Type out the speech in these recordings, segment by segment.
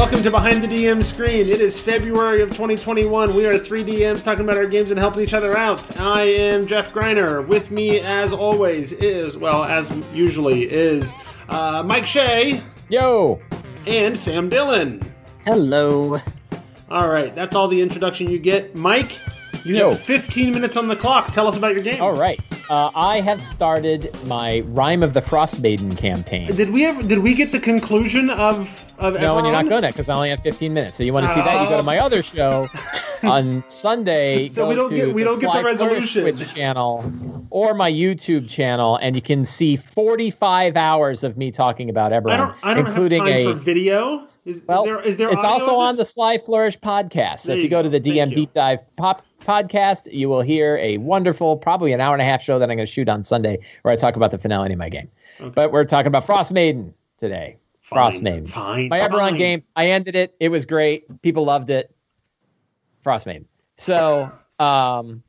Welcome to Behind the DM Screen. It is February of 2021. We are three DMs talking about our games and helping each other out. I am Jeff Greiner. With me, as always, is, well, as usually, is uh, Mike Shea Yo! and Sam Dillon. Hello. All right, that's all the introduction you get. Mike, you Yo. have 15 minutes on the clock. Tell us about your game. All right. Uh, I have started my Rime of the Frost Maiden campaign. Did we ever? Did we get the conclusion of of? No, and you're not going to because I only have 15 minutes. So you want to see that? You go to my other show on Sunday. So we don't get- we don't get the resolution. Twitch channel or my YouTube channel, and you can see 45 hours of me talking about Eberron, I don't. I don't including have time a for video. Is, Well, is there? Is there? it's also on the? Sly Flourish podcast. So There if you you go to the DM. Deep Dive Pop podcast, you will hear a wonderful, probably an hour and a half show that I'm going to shoot on Sunday where I talk about the finale of my game. But we're talking about Frost Maiden today. Frost Maiden. Fine. My fine. Eberron game, I ended it. It was great. People loved it. Frost Maiden. So um,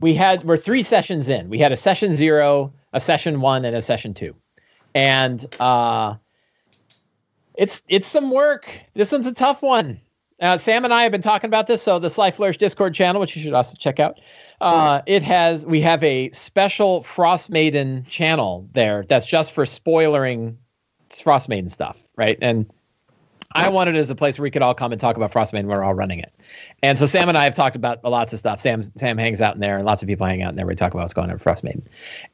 we had we're three sessions in. We had a session zero, a session one, and a session two, and uh, it's it's some work. This one's a tough one. Uh, Sam and I have been talking about this. So the Sly Flourish Discord channel, which you should also check out, uh, it has we have a special Frost Maiden channel there that's just for spoilering Frost Maiden stuff, right? And I wanted it as a place where we could all come and talk about Frost Maiden. We're all running it, and so Sam and I have talked about lots of stuff. Sam Sam hangs out in there, and lots of people hang out in there. We talk about what's going on with Frost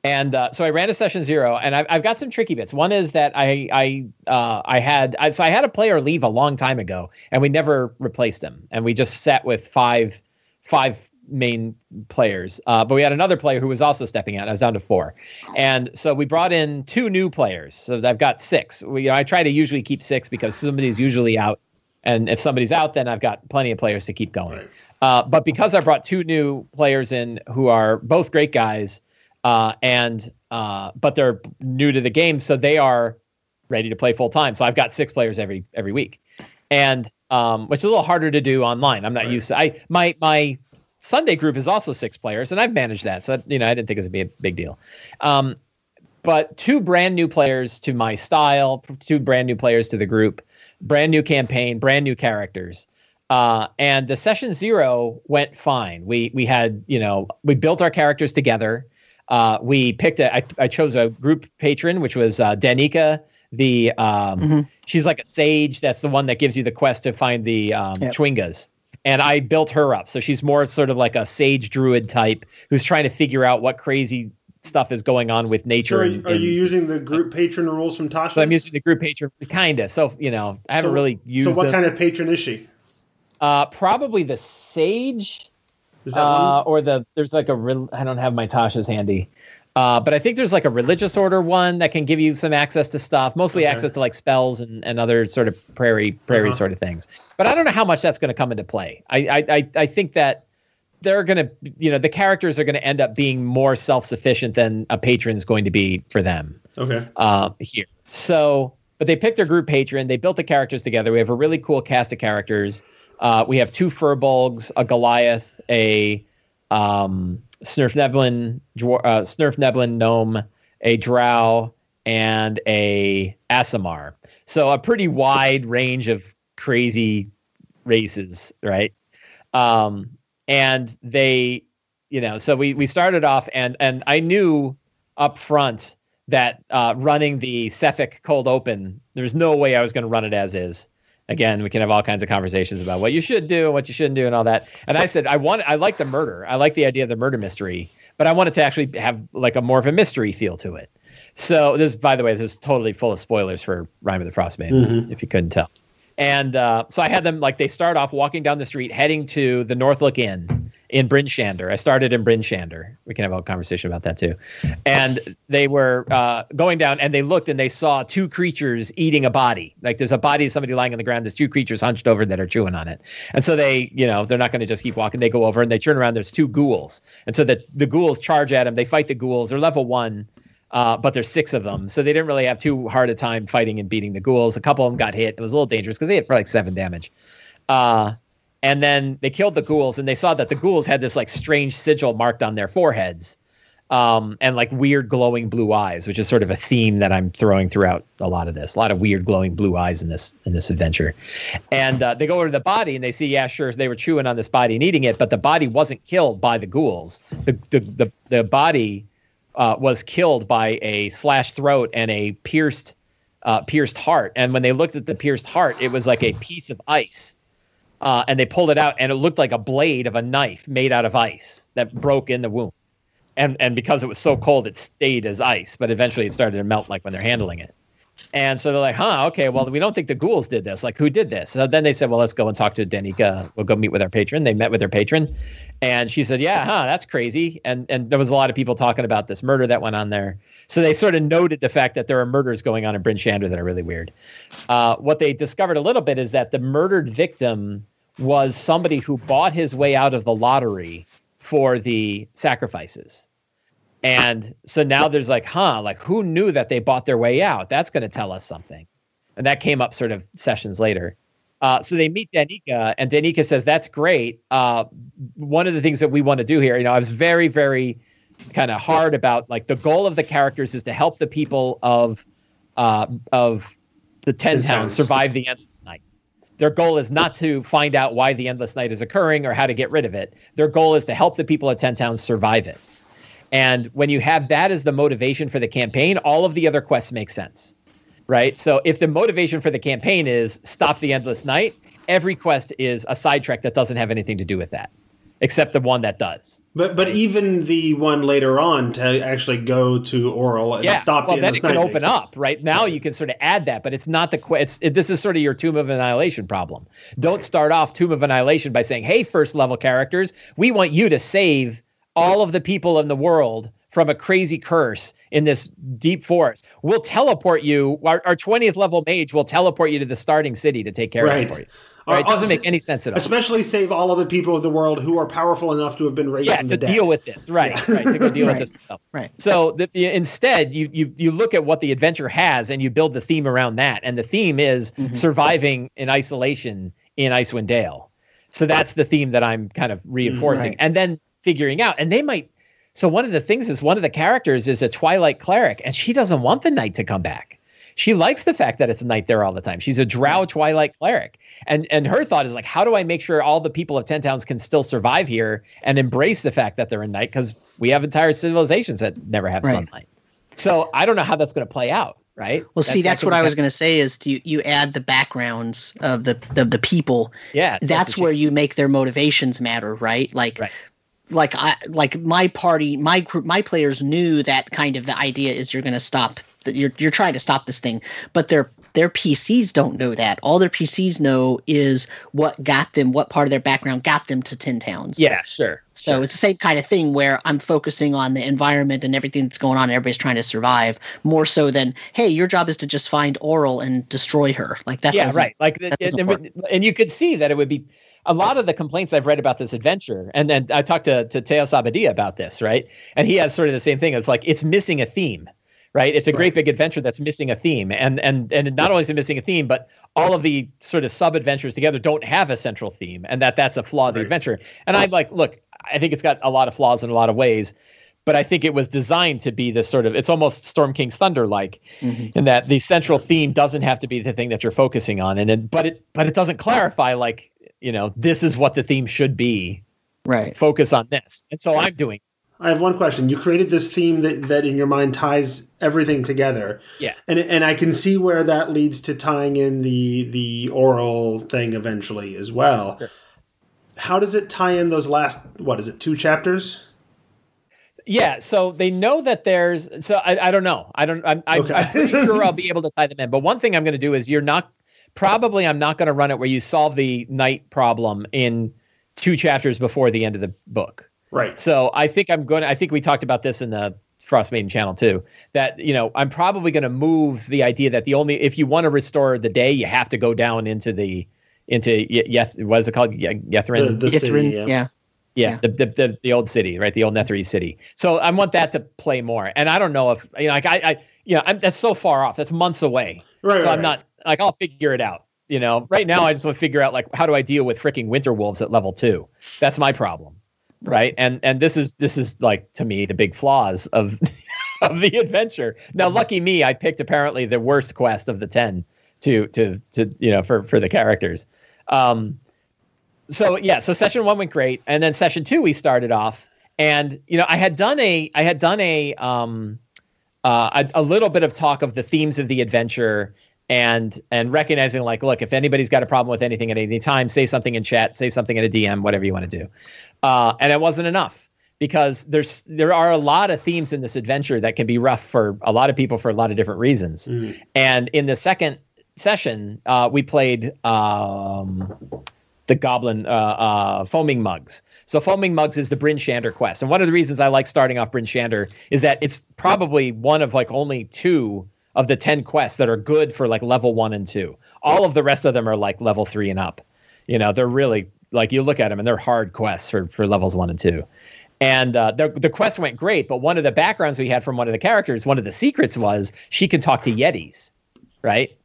and uh, so I ran a session zero, and I've, I've got some tricky bits. One is that I I uh, I had I, so I had a player leave a long time ago, and we never replaced him, and we just sat with five five main players. Uh, but we had another player who was also stepping out. I was down to four, and so we brought in two new players. So I've got six. We, you know, I try to usually keep six because somebody's usually out, and if somebody's out, then I've got plenty of players to keep going. Right. Uh, but because I brought two new players in who are both great guys, uh, and uh, but they're new to the game, so they are ready to play full time. So I've got six players every every week, and um, which is a little harder to do online. I'm not Right. used to. I my my Sunday group is also six players, and I've managed that, so you know I didn't think it was be a big deal. Um, but two brand new players to my style, two brand new players to the group, brand new campaign, brand new characters. Uh, and the session zero went fine. We we had you know we built our characters together. Uh, we picked a. I, I chose a group patron, which was uh, Danica. The um, Mhm. she's like a sage. That's the one that gives you the quest to find the um, Yep. Chwingas. And I built her up, so she's more sort of like a sage druid type who's trying to figure out what crazy stuff is going on with nature. So are, and- you, are you using the group patron rules from Tasha? so I'm using the group patron, kinda. So you know, I haven't So- really used. So what them. kind of patron is she? Uh, probably the sage, Is that uh, one? or the there's like a. Re- I don't have my Tasha's handy, uh, but I think there's like a religious order one that can give you some access to stuff, mostly Okay. access to like spells and, and other sort of prairie prairie Uh-huh. sort of things. But I don't know how much that's going to come into play. I I I, I think that. They're gonna, you know, the characters are gonna end up being more self-sufficient than a patron's going to be for them Okay. uh, here. So, but they picked their group patron. They built the characters together. We have a really cool cast of characters. Uh, we have two Firbolgs, a Goliath, a um, Svirfneblin, uh, Svirfneblin gnome, a Drow, and a Aasimar. So a pretty wide range of crazy races, right? Um, and they, you know, so we we started off, and and I knew up front that uh, running the Sephek cold open, there's no way I was going to run it as is. Again, we can have all kinds of conversations about what you should do and what you shouldn't do and all that. And I said, I want, I like the murder. I like the idea of the murder mystery, but I wanted to actually have like a more of a mystery feel to it. So this, by the way, this is totally full of spoilers for Rime of the Frostmaiden, Mhm. if you couldn't tell. And uh, so I had them like they start off walking down the street, heading to the Northlook Inn in Bryn Shander. I started in Bryn Shander. We can have a conversation about that too. And they were uh, going down, and they looked and they saw two creatures eating a body. Like there's a body of somebody lying on the ground. There's two creatures hunched over that are chewing on it. And so they, you know, they're not going to just keep walking. They go over and they turn around. There's two ghouls, and so the the ghouls charge at them. They fight the ghouls. They're level one. Uh, but there's six of them, so they didn't really have too hard a time fighting and beating the ghouls. A couple of them got hit. It was a little dangerous because they hit for like seven damage. Uh, and then they killed the ghouls, and they saw that the ghouls had this like strange sigil marked on their foreheads, um, and like weird glowing blue eyes, which is sort of a theme that I'm throwing throughout a lot of this. A lot of weird glowing blue eyes in this in this adventure, and uh, they go over to the body and they see, yeah, sure, they were chewing on this body and eating it, but the body wasn't killed by the ghouls. The the the, the body uh, was killed by a slashed throat and a pierced uh, pierced heart. And when they looked at the pierced heart, it was like a piece of ice. Uh, and they pulled it out, and it looked like a blade of a knife made out of ice that broke in the wound. And and because it was so cold, it stayed as ice. But eventually, it started to melt, like when they're handling it. And so they're like, huh, okay, well, we don't think the ghouls did this. Like, who did this? So then they said, well, let's go and talk to Danica. We'll go meet with our patron. They met with their patron. And she said, yeah, huh, that's crazy. And and there was a lot of people talking about this murder that went on there. So they sort of noted the fact that there are murders going on in Bryn Shander that are really weird. Uh, what they discovered a little bit is that the murdered victim was somebody who bought his way out of the lottery for the sacrifices. And so now there's like, huh, like who knew that they bought their way out? That's going to tell us something. And that came up sort of sessions later. Uh, so they meet Danica, and Danica says, That's great. Uh, one of the things that we want to do here, you know, I was very, very kind of hard about like the goal of the characters is to help the people of uh, of the ten, towns survive the endless night. Their goal is not to find out why the endless night is occurring or how to get rid of it. Their goal is to help the people of ten towns survive it. And when you have that as the motivation for the campaign, all of the other quests make sense. Right? So if the motivation for the campaign is stop the endless night, every quest is a sidetrack that doesn't have anything to do with that except the one that does. But but even the one later on to actually go to Auril and yeah. stop well, the then it can open up right now. You can sort of add that, but it's not the quest. it, this is sort of your Tomb of Annihilation problem. Don't start off Tomb of Annihilation by saying, "Hey, first level characters, we want you to save all of the people in the world." From a crazy curse in this deep forest, we'll teleport you. Our, our 20th level mage will teleport you to the starting city to take care Right. of it for you. Right? It Uh, doesn't make any sense at all. Especially save all of the people of the world who are powerful enough to have been raised yeah from to the dead. deal with this right right to go deal Right. with this stuff Right. so the, the- instead you, you you look at what the adventure has and you build the theme around that and the theme is Mm-hmm. surviving in isolation in icewind dale so that's the theme that i'm kind of reinforcing Right. and then figuring out and they might so one of the things is one of the characters is a twilight cleric and she doesn't want the night to come back she likes the fact that it's night there all the time. She's a drow twilight cleric. And and her thought is like, how do I make sure all the people of Ten Towns can still survive here and embrace the fact that they're in night? Because we have entire civilizations that never have Right. sunlight. So I don't know how that's going to play out, right? Well, see, that's what I was going to say. Is do you you add the backgrounds of the of the people. Yeah, That's where you make their motivations matter, right? Like, Right. Like I like my party, my group, my players knew that kind of the idea is you're going to stop. That you're you're trying to stop this thing, but their their PCs don't know that. All their PCs know is what got them, what part of their background got them to Ten Towns. Yeah, sure. So it's the same kind of thing where I'm focusing on the environment and everything that's going on. Everybody's trying to survive more so than, hey, your job is to just find Auril and destroy her. Like that. yeah, right. Like, that and, doesn't and, and you could see that it would be a lot of the complaints I've read about this adventure, and then I talked to to Teos Abadia about this, right? And he has sort of the same thing. It's like it's missing a theme, right? It's a great big adventure that's missing a theme, and and and not only is it missing a theme, but all of the sort of sub adventures together don't have a central theme, and that that's a flaw of the Right. adventure. And I'm like, look, I think it's got a lot of flaws in a lot of ways. But I think it was designed to be this sort of it's almost Storm King's Thunder like Mhm. in that the central theme doesn't have to be the thing that you're focusing on and it, but it but it doesn't clarify like you know this is what the theme should be Right. focus on this and so i'm doing I have one question. You created this theme that, that in your mind ties everything together. Yeah. And and I can see where that leads to tying in the the Auril thing eventually as well. Sure. How does it tie in those last what is it, two chapters? yeah so they know that there's so i, I don't know i don't i'm, I'm, Okay. I'm pretty sure i'll be able to tie them in but one thing i'm going to do is you're not probably i'm not going to run it where you solve the night problem in two chapters before the end of the book Right. So I think I'm going to, I think we talked about this in the Frost Maiden channel too, that, you know, I'm probably going to move the idea that the only, if you want to restore the day, you have to go down into the, into, Ye- Yeth, what is it called? Ye- The, Ythryn? the city, yeah. yeah. yeah, yeah. The, the, the, the old city, right? The old Netherese city. So I want that to play more. And I don't know if, you know, like I, I you know, I'm, that's so far off. That's months away. Right, so right, I'm right. not, like, I'll figure it out. you know, right now I just want to figure out like how do I deal with freaking winter wolves at level two? That's my problem, right? And and this is this is like to me the big flaws of of the adventure. Now, lucky me, I picked apparently the worst quest of the ten to to to you know for for the characters. Um, so yeah, so session one went great, and then session two we started off, and you know I had done a I had done a um uh, a, a little bit of talk of the themes of the adventure and and recognizing like look if anybody's got a problem with anything at any time say something in chat say something in a dm whatever you want to do. Uh, and it wasn't enough because there's there are a lot of themes in this adventure that can be rough for a lot of people for a lot of different reasons. Mm. and in the second session uh, we played um, the goblin uh, uh, foaming mugs. So foaming mugs is the bryn shander quest. And one of the reasons i like starting off bryn shander is that it's probably one of like only two of the 10 quests that are good for like level one and two all of the rest of them are like level three and up you know they're really like you look at them and they're hard quests for for levels one and two and uh, the, the quest went great but one of the backgrounds we had from one of the characters one of the secrets was she can talk to yetis right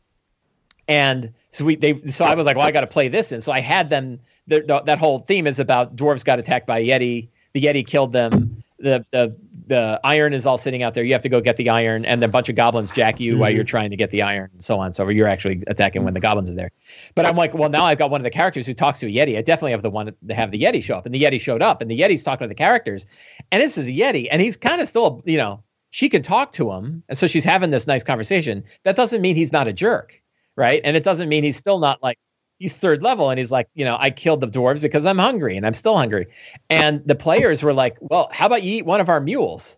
and so we they so I was like, well, I got to play this and So I had them. The, the, that whole theme is about dwarves got attacked by a yeti. The yeti killed them. The the the iron is all sitting out there. You have to go get the iron, and then a bunch of goblins jack you while you're mm-hmm. trying to get the iron, and so on. So you're actually attacking when the goblins are there. But I'm like, well, now I've got one of the characters who talks to a yeti. I definitely have the one to have the yeti show up, and the yeti showed up, and the yeti's talking to the characters, and this is a yeti, and he's kind of still, you know, she can talk to him, and so she's having this nice conversation. That doesn't mean he's not a jerk right? And it doesn't mean he's still not like he's third level and he's like, you know, I killed the dwarves because I'm hungry and I'm still hungry. And the players were like, well, how about you eat one of our mules?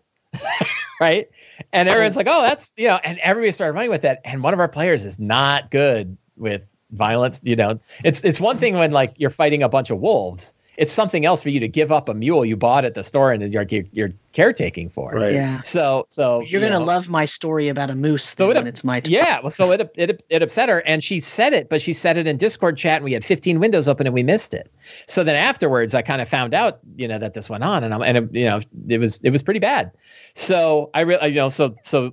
right? And everyone's like, oh, that's, you know, and everybody started running with that. And one of our players is not good with violence. You know, it's it's one thing when like you're fighting a bunch of wolves. It's something else for you to give up a mule you bought at the store and is you're, you're caretaking for. Right. Yeah. So so You're you gonna love my story about a moose So it- when it's my turn. Yeah, well, so it, it it upset her, and she said it, but she said it in Discord chat, and we had 15 windows open, and we missed it. So then afterwards, I kind of found out, you know, that this went on, and I'm, and it, you know, it was it was pretty bad. So I really, you know, so so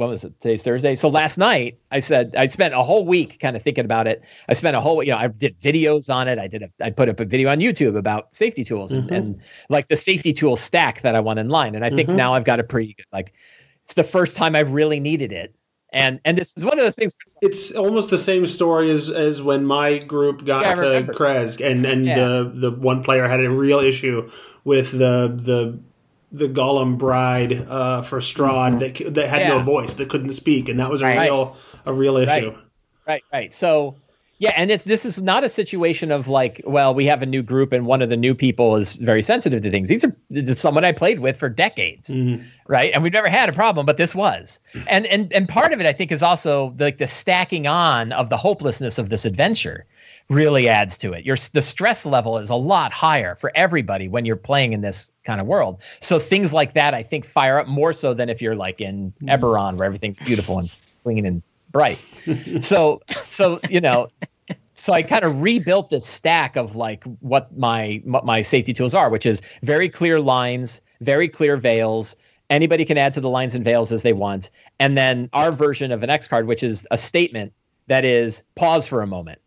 what was it? Today's Thursday. So last night, I said I spent a whole week kind of thinking about it. I spent a whole, you know, I did videos on it. I did a, I put up a video on YouTube about safety tools and, Mhm. and like the safety tool stack that I want in line. And I think Mhm. now I've got a pretty good, like, it's the first time I've really needed it. And and this is one of those things. It's almost the same story as, as when my group got Yeah, to. Krezk, and and Yeah. the the one player had a real issue with the the the golem bride uh, for Strahd that c- that had no Mm-hmm. Voice, that couldn't speak, and that was a Right. real a real issue. Right. Right, right. So, yeah, and it's this is not a situation of like, well, we have a new group and one of the new people is very sensitive to things. These are this is someone I played with for decades, Mhm. right? And we've never had a problem, but this was. And and and part of it, I think, is also like the stacking on of the hopelessness of this adventure really adds to it. Your the stress level is a lot higher for everybody when you're playing in this kind of world. So things like that, I think, fire up more so than if you're like in mm. Eberron, where everything's beautiful and clean and bright. so so you know so I kind of rebuilt this stack of like what my what my safety tools are, which is very clear lines, very clear veils. Anybody can add to the lines and veils as they want, and then our version of an X card, which is a statement that is pause for a moment,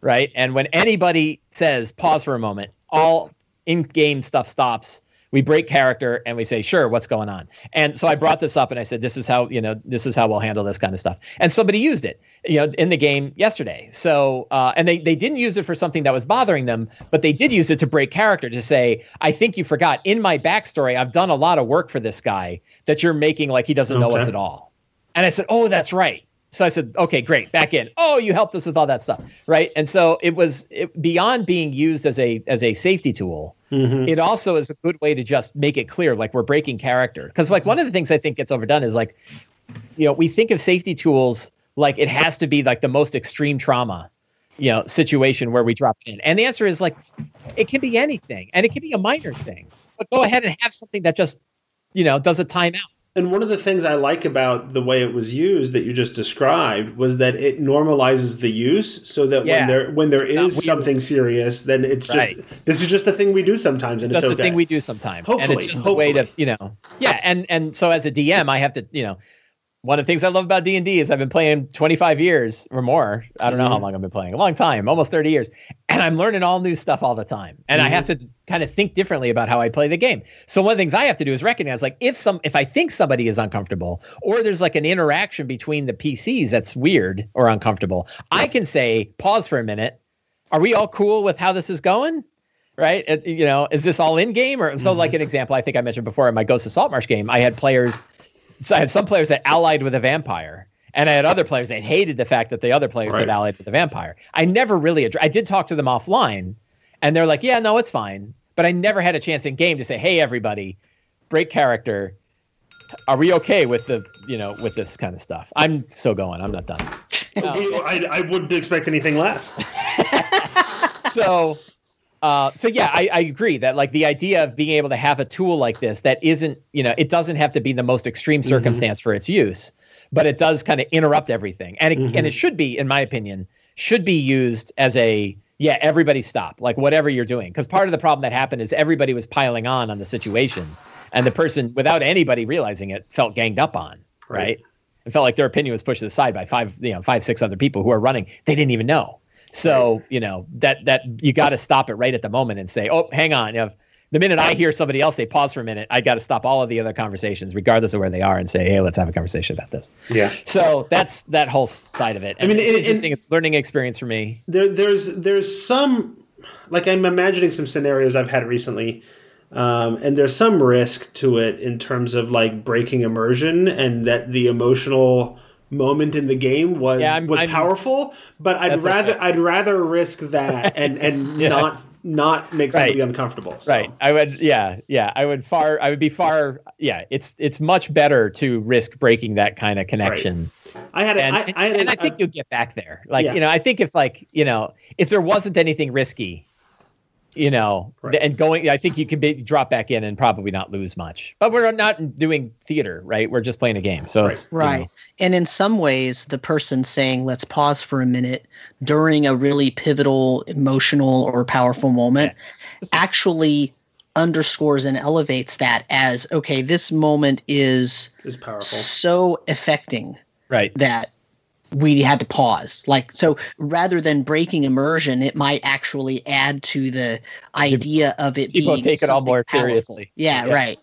right? And when anybody says pause for a moment, all in-game stuff stops. We break character and we say, sure, what's going on? And so I brought this up and I said, this is how, you know, this is how we'll handle this kind of stuff. And somebody used it, you know, in the game yesterday. So, uh, and they, they didn't use it for something that was bothering them, but they did use it to break character to say, I think you forgot in my backstory, I've done a lot of work for this guy that you're making like he doesn't know us at all. And I said, oh, that's right. So I said, okay, great, back in. Oh, you helped us with all that stuff, right? And so it was it, beyond being used as a as a safety tool. Mhm. It also is a good way to just make it clear, like we're breaking character. Because like one of the things I think gets overdone is like, you know, we think of safety tools like it has to be like the most extreme trauma, you know, situation where we drop in. And the answer is like, it can be anything, and it can be a minor thing. But go ahead and have something that just, you know, does a timeout. And one of the things I like about the way it was used that you just described was that it normalizes the use, so that when Yeah. there when there is something serious, then it's just Right. this is just a thing we do sometimes, and just it's a okay. thing we do sometimes. and Hopefully, it's just a way to, hopefully. you know, yeah. And and so as a DM, I have to, you know, one of the things I love about D and D is I've been playing 25 years or more. I don't know how Mhm. long I've been playing, a long time, almost 30 years, and I'm learning all new stuff all the time. And I have to kind of think differently about how I play the game. So one of the things I have to do is recognize, like, if some, if I think somebody is uncomfortable, or there's like an interaction between the PCs that's weird or uncomfortable, I can say, pause for a minute. Are we all cool with how this is going? Right? It- you know, is this all in game or so? Like an example, I think I mentioned before in my Ghost of Saltmarsh game, I had players I had some players that allied with a vampire, and I had other players that hated the fact that the other players Right. had allied with the vampire. I never really, addr- I did talk to them offline, and they're like, "Yeah, no, it's fine," but I never had a chance in game to say, "Hey, everybody, break character. Are we okay with the, you know, with this kind of stuff?" I'm still going. I'm not done. No. I, I wouldn't expect anything less. so uh, so yeah, I, I agree that like the idea of being able to have a tool like this that isn't, you know, it doesn't have to be the most extreme circumstance for its use, but it does kind of interrupt everything. And it, and it should be, in my opinion, should be used as a yeah, everybody stop, like whatever you're doing. Because part of the problem that happened is everybody was piling on on the situation, and the person, without anybody realizing it, felt ganged up on, Right. right? It felt like their opinion was pushed aside by five, you know, five, six other people who are running. They didn't even know. So you know that that you got to stop it right at the moment and say, oh, hang on. The minute I hear somebody else say pause for a minute, I got to stop all of the other conversations, regardless of where they are, and say, hey, let's have a conversation about this. Yeah. So that's that whole side of it. I mean, it's and- interesting. it's a learning experience for me. there there's there's some like I'm imagining some scenarios I've had recently. Um, and there's some risk to it in terms of like breaking immersion and that the emotional moment in the game was Yeah, I'm- was I'm- powerful but I'd rather okay. I'd rather risk that and and Yeah. not not make somebody Right. uncomfortable so. Right. I would. Yeah. Yeah. I would far. I would be far. Yeah. It's it's much better to risk breaking that kind of connection. I had a, And, I, I had and a- I think you'll get back there. Like Yeah. you know, I think if like you know, if there wasn't anything risky, you know, Right. and going, I think you can be, drop back in and probably not lose much. But we're not doing theater, right? We're just playing a game, so Right. it's you Right. know, And in some ways, the person saying, let's pause for a minute during a really pivotal, emotional, or powerful moment actually underscores and elevates that as okay, this moment is is powerful so affecting right. that we had to pause. Like, so rather than breaking immersion, it might actually add to the idea of it People being take it all more powerful. seriously. Yeah, Yeah. right.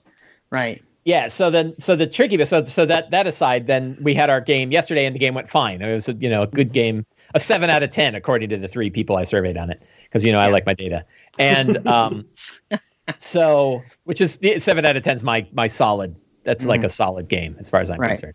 Right. Yeah. So then, so the tricky bit. So so that that aside, then we had our game yesterday, and the game went fine. It was a, you know a good game, a seven out of ten according to the three people I surveyed on it, because you know I like my data, and um, so which is the seven out of ten is my my solid. That's like a solid game as far as I'm Right. concerned.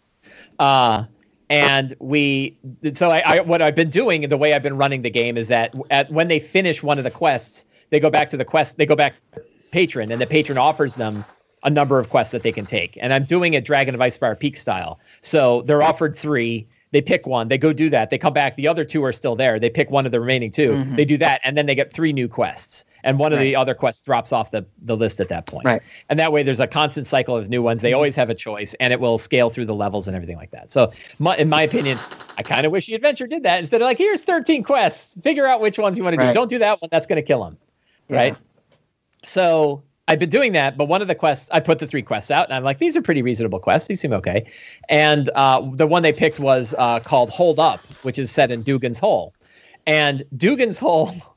Uh, and we so I, I what I've been doing and the way I've been running the game is that at when they finish one of the quests, they go back to the quest. They go back to patron, and the patron offers them a number of quests that they can take. And I'm doing it Dragon of Icespire Peak style. So they're offered three. They pick one. They go do that. They come back. The other two are still there. They pick one of the remaining 2 Mhm. They do that, and then they get three new quests. And one of the other quests drops off the, the list at that point. Right. And that way, there's a constant cycle of new ones. They always have a choice, and it will scale through the levels and everything like that. So, my, in my opinion, I kind of wish the adventure did that instead of like, here's 13 quests. Figure out which ones you want to do. Right. Don't do that one. That's going to kill them. Right. So I've been doing that, but one of the quests, I put the three quests out, and I'm like, these are pretty reasonable quests. These seem okay. And uh, the one they picked was uh, called Hold Up, which is set in Dougan's Hole. And Dougan's Hole,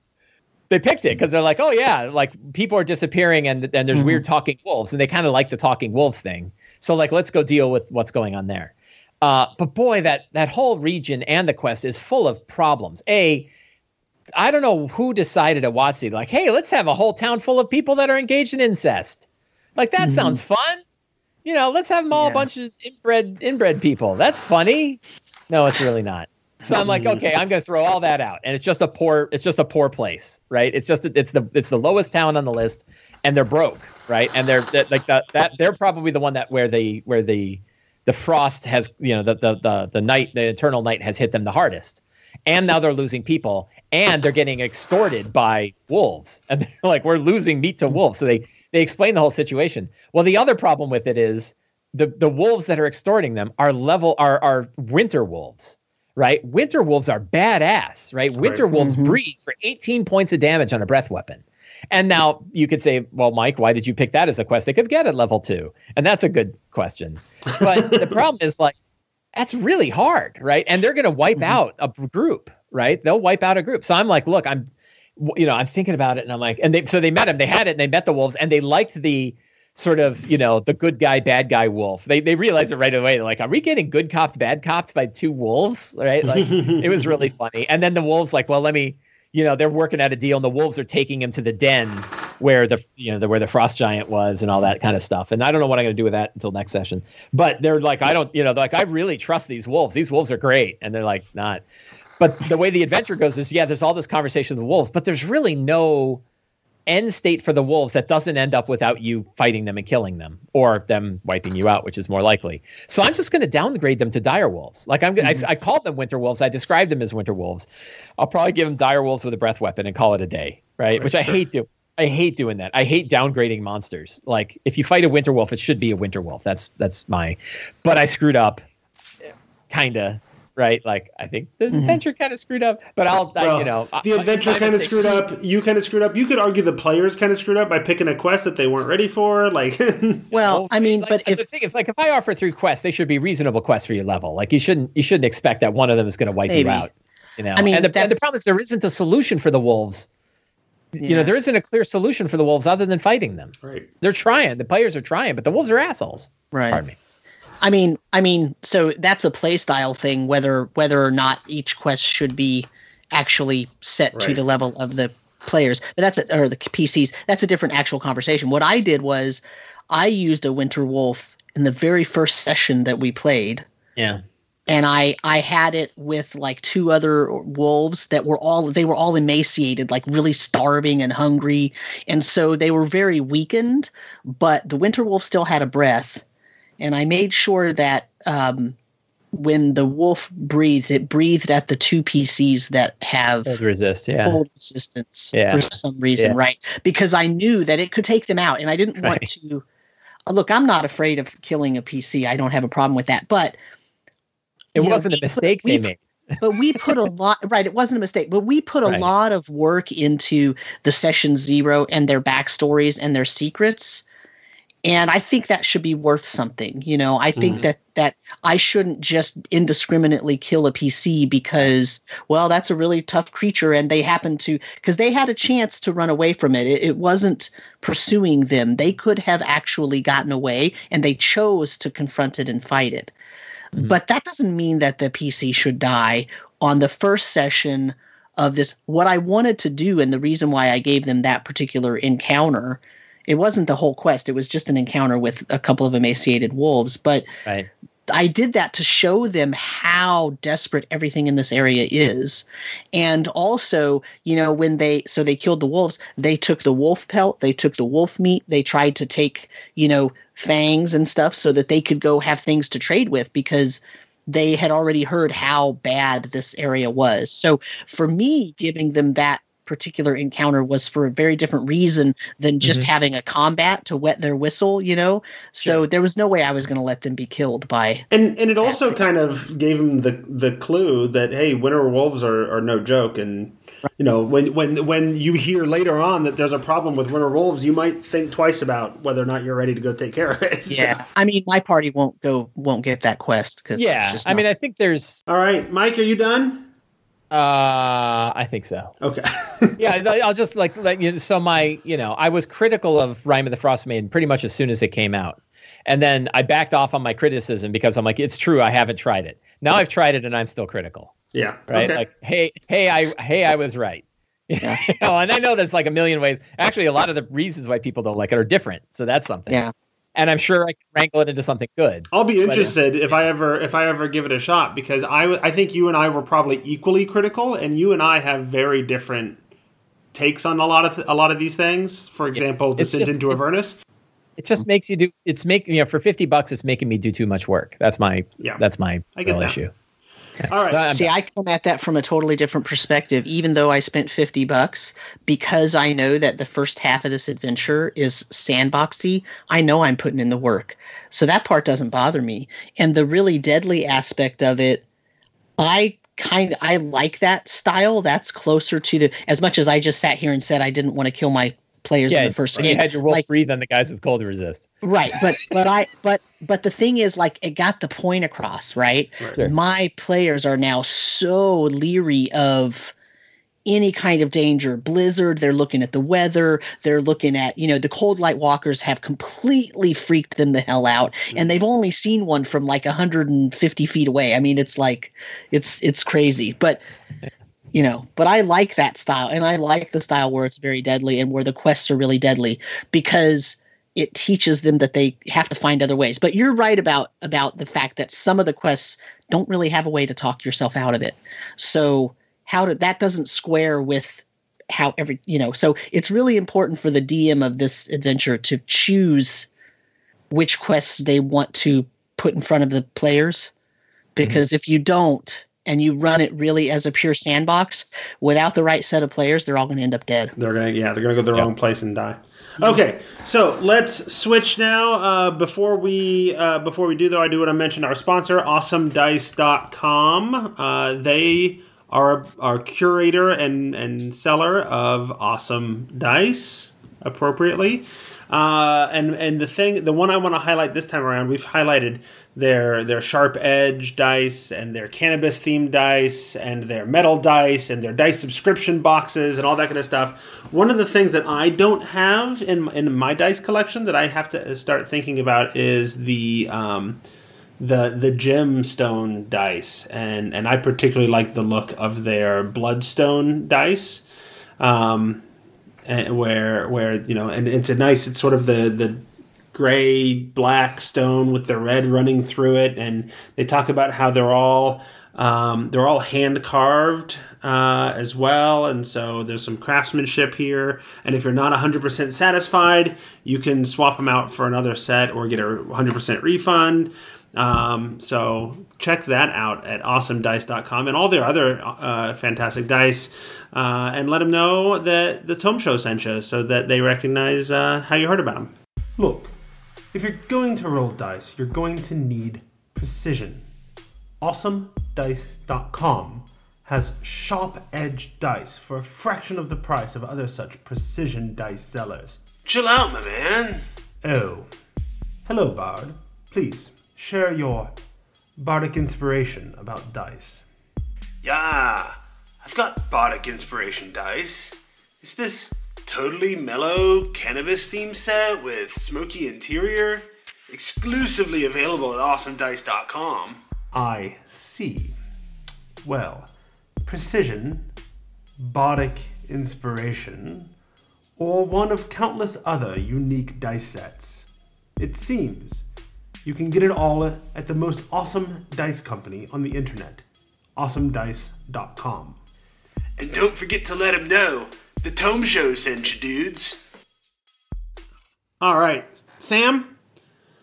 they picked it because they're like, oh yeah, like people are disappearing, and and there's Mhm. weird talking wolves, and they kind of like the talking wolves thing. So like, let's go deal with what's going on there. Uh, but boy, that that whole region and the quest is full of problems. A, I don't know who decided at WotC, like, hey, let's have a whole town full of people that are engaged in incest. Like that Mhm. sounds fun. You know, let's have them all a bunch of inbred inbred people. That's funny. No, it's really not. So I'm like, okay, I'm gonna throw all that out, and it's just a poor, it's just a poor place, right? It's just it's the it's the lowest town on the list, and they're broke, right? And they're, they like that that they're probably the one that where the where the the frost has you know the the the the night the eternal night has hit them the hardest, and now they're losing people, and they're getting extorted by wolves, and they're like we're losing meat to wolves. So they they explain the whole situation. Well, the other problem with it is the the wolves that are extorting them are level are are winter wolves right? Winter wolves are badass, right? Winter Right. wolves Mhm. breathe for 18 points of damage on a breath weapon. And now you could say, well, Mike, why did you pick that as a quest they could get at level two? And that's a good question. But the problem is like, that's really hard, right? And they're going to wipe Mhm. out a group, right? They'll wipe out a group. So I'm like, look, I'm, you know, I'm thinking about it, and I'm like, and they so they met him, they had it, and they met the wolves, and they liked the sort of you know the good guy bad guy wolf. They they realized it right away. They're like, are we getting good copped bad copped by two wolves, right? Like it was really funny. And then the wolves like, well, let me, you know, they're working out a deal, and the wolves are taking him to the den where the you know the, where the frost giant was and all that kind of stuff. And I don't know what I'm going to do with that until next session. But they're like, I don't, you know, they're like I really trust these wolves. These wolves are great, and they're like not. But the way the adventure goes is, yeah, there's all this conversation with the wolves, but there's really no end state for the wolves that doesn't end up without you fighting them and killing them or them wiping you out, which is more likely. So I'm just going to downgrade them to dire wolves. Like I'm, Mhm. I, I called them winter wolves. I described them as winter wolves. I'll probably give them dire wolves with a breath weapon and call it a day, right? Right, which I hate doing. I hate doing that. I hate downgrading monsters. Like if you fight a winter wolf, it should be a winter wolf. That's that's my. But I screwed up, kinda. Right, like I think the Mhm. adventure kind of screwed up, but I'll, I, you know, the I- adventure kind of I- screwed up. You kind of screwed up. You could argue the players kind of screwed up by picking a quest that they weren't ready for. Like, Well, I mean, like, but if the thing is, like, if I offer three quests, they should be reasonable quests for your level. Like, you shouldn't you shouldn't expect that one of them is going to wipe Maybe. you out. You know, I mean, and the, and the problem is there isn't a solution for the wolves. You know, there isn't a clear solution for the wolves other than fighting them. right. They're trying. The players are trying, but the wolves are assholes. right. Pardon me. I mean, I mean, so that's a playstyle thing. Whether whether or not each quest should be actually set to the level of the players, but that's a, or the PCs. That's a different actual conversation. What I did was, I used a Winter Wolf in the very first session that we played, Yeah. and I I had it with like two other wolves that were all they were all emaciated, like really starving and hungry, and so they were very weakened. But the Winter Wolf still had a breath, and I made sure that um, when the wolf breathed, it breathed at the two PCs that have Cold resist. Yeah. cold resistance Yeah. for some reason, Yeah. right? Because I knew that it could take them out, and I didn't want Right. to. uh, Look, I'm not afraid of killing a PC. I don't have a problem with that, but It wasn't we a mistake we they put- made. but we put a lot right it wasn't a mistake but we put a Right. lot of work into the session zero and their backstories and their secrets and i think that should be worth something you know i think Mhm. that that i shouldn't just indiscriminately kill a pc because well that's a really tough creature and they happen to because they had a chance to run away from it. it it wasn't pursuing them they could have actually gotten away and they chose to confront it and fight it Mhm. but that doesn't mean that the PC should die on the first session of this. What I wanted to do, and the reason why I gave them that particular encounter, it wasn't the whole quest, it was just an encounter with a couple of emaciated wolves. But Right. I did that to show them how desperate everything in this area is. And also, you know, when they so they killed the wolves, they took the wolf pelt, they took the wolf meat, they tried to take, you know, fangs and stuff so that they could go have things to trade with because they had already heard how bad this area was. So for me, giving them that particular encounter was for a very different reason than just Mhm. having a combat to wet their whistle, you know? So Sure. there was no way I was going to let them be killed by And and it also kind of gave him the the clue that hey, winter wolves are, are no joke, and you know when when when you hear later on that there's a problem with winter wolves, you might think twice about whether or not you're ready to go take care of it. So- Yeah, I mean, my party won't go, won't get that quest because Yeah. just I mean, I think there's. All right, Mike, are you done? Uh, I think so. Okay. yeah, I- I'll just like let you. So my, you know, I was critical of Rime of the Frost Maiden pretty much as soon as it came out, and then I backed off on my criticism because I'm like, it's true, I haven't tried it. Now I've tried it and I'm still critical, yeah. right? Okay. Like, hey, hey, I, hey, I was right. Yeah. you know, and I know there's like a million ways. Actually, a lot of the reasons why people don't like it are different, so that's something. yeah, And I'm sure I can wrangle it into something good. I'll be But, uh, interested if I ever if I ever give it a shot because I I think you and I were probably equally critical, and you and I have very different takes on a lot of th- a lot of these things. For example, It's Descent just- into Avernus. It just makes you do. It's making you know for fifty bucks, it's making me do too much work. That's my Yeah. that's my I get that. issue. All right. Uh, See, I come at that from a totally different perspective. Even though I spent fifty bucks, because I know that the first half of this adventure is sandboxy, I know I'm putting in the work, so that part doesn't bother me. And the really deadly aspect of it, I kind of I like that style. That's closer to the as much as I just sat here and said I didn't want to kill my players yeah, in the first game. you had your wolf like- breathe on the guys with cold resist. Right, but but I but but the thing is, like, it got the point across, right? Right. Sure. My players are now so leery of any kind of danger. Blizzard, they're looking at the weather, they're looking at, you know, the cold light walkers have completely freaked them the hell out, mm-hmm. and they've only seen one from like 150 feet away. I mean, it's like it's it's crazy. But you know, but I like that style, and I like the style where it's very deadly and where the quests are really deadly because it teaches them that they have to find other ways. But you're right about about the fact that some of the quests don't really have a way to talk yourself out of it. So how did that doesn't square with how every you know so it's really important for the dm of this adventure to choose which quests they want to put in front of the players because mm-hmm. if you don't and you run it really as a pure sandbox without the right set of players they're all going to end up dead They're gonna yeah, they're gonna go to the Yep. wrong place and die. Okay, so let's switch now. Uh, before we uh, before we do though, I do want to mention our sponsor, AwesomeDice.com. Uh, they are our curator and and seller of awesome dice appropriately. Uh, and and the thing, the one I want to highlight this time around, we've highlighted their their sharp edge dice and their cannabis themed dice and their metal dice and their dice subscription boxes and all that kind of stuff. One of the things that I don't have in in my dice collection that I have to start thinking about is the um, the the gemstone dice, and and I particularly like the look of their bloodstone dice, um, and where where you know, and it's a nice, it's sort of the the gray black stone with the red running through it, and they talk about how they're all um, they're all hand carved uh, as well, and so there's some craftsmanship here. And if you're not 100% satisfied, you can swap them out for another set or get a 100% refund. Um, so check that out at awesomedice.com and all their other uh, fantastic dice, uh, and let them know that the Tome Show sent you, so that they recognize uh, how you heard about them. Look, if you're going to roll dice, you're going to need precision. AwesomeDice.com has sharp edged dice for a fraction of the price of other such precision dice sellers. Chill out, my man. Oh. Hello, Bard. Please, share your bardic inspiration about dice. Yeah, I've got bardic inspiration dice. Is this totally mellow cannabis theme set with smoky interior? Exclusively available at awesomedice.com. I see. Well, precision, bardic inspiration, or one of countless other unique dice sets. It seems you can get it all at the most awesome dice company on the internet, awesomedice.com. And don't forget to let them know the Tome Show sent you, dudes. All right, Sam,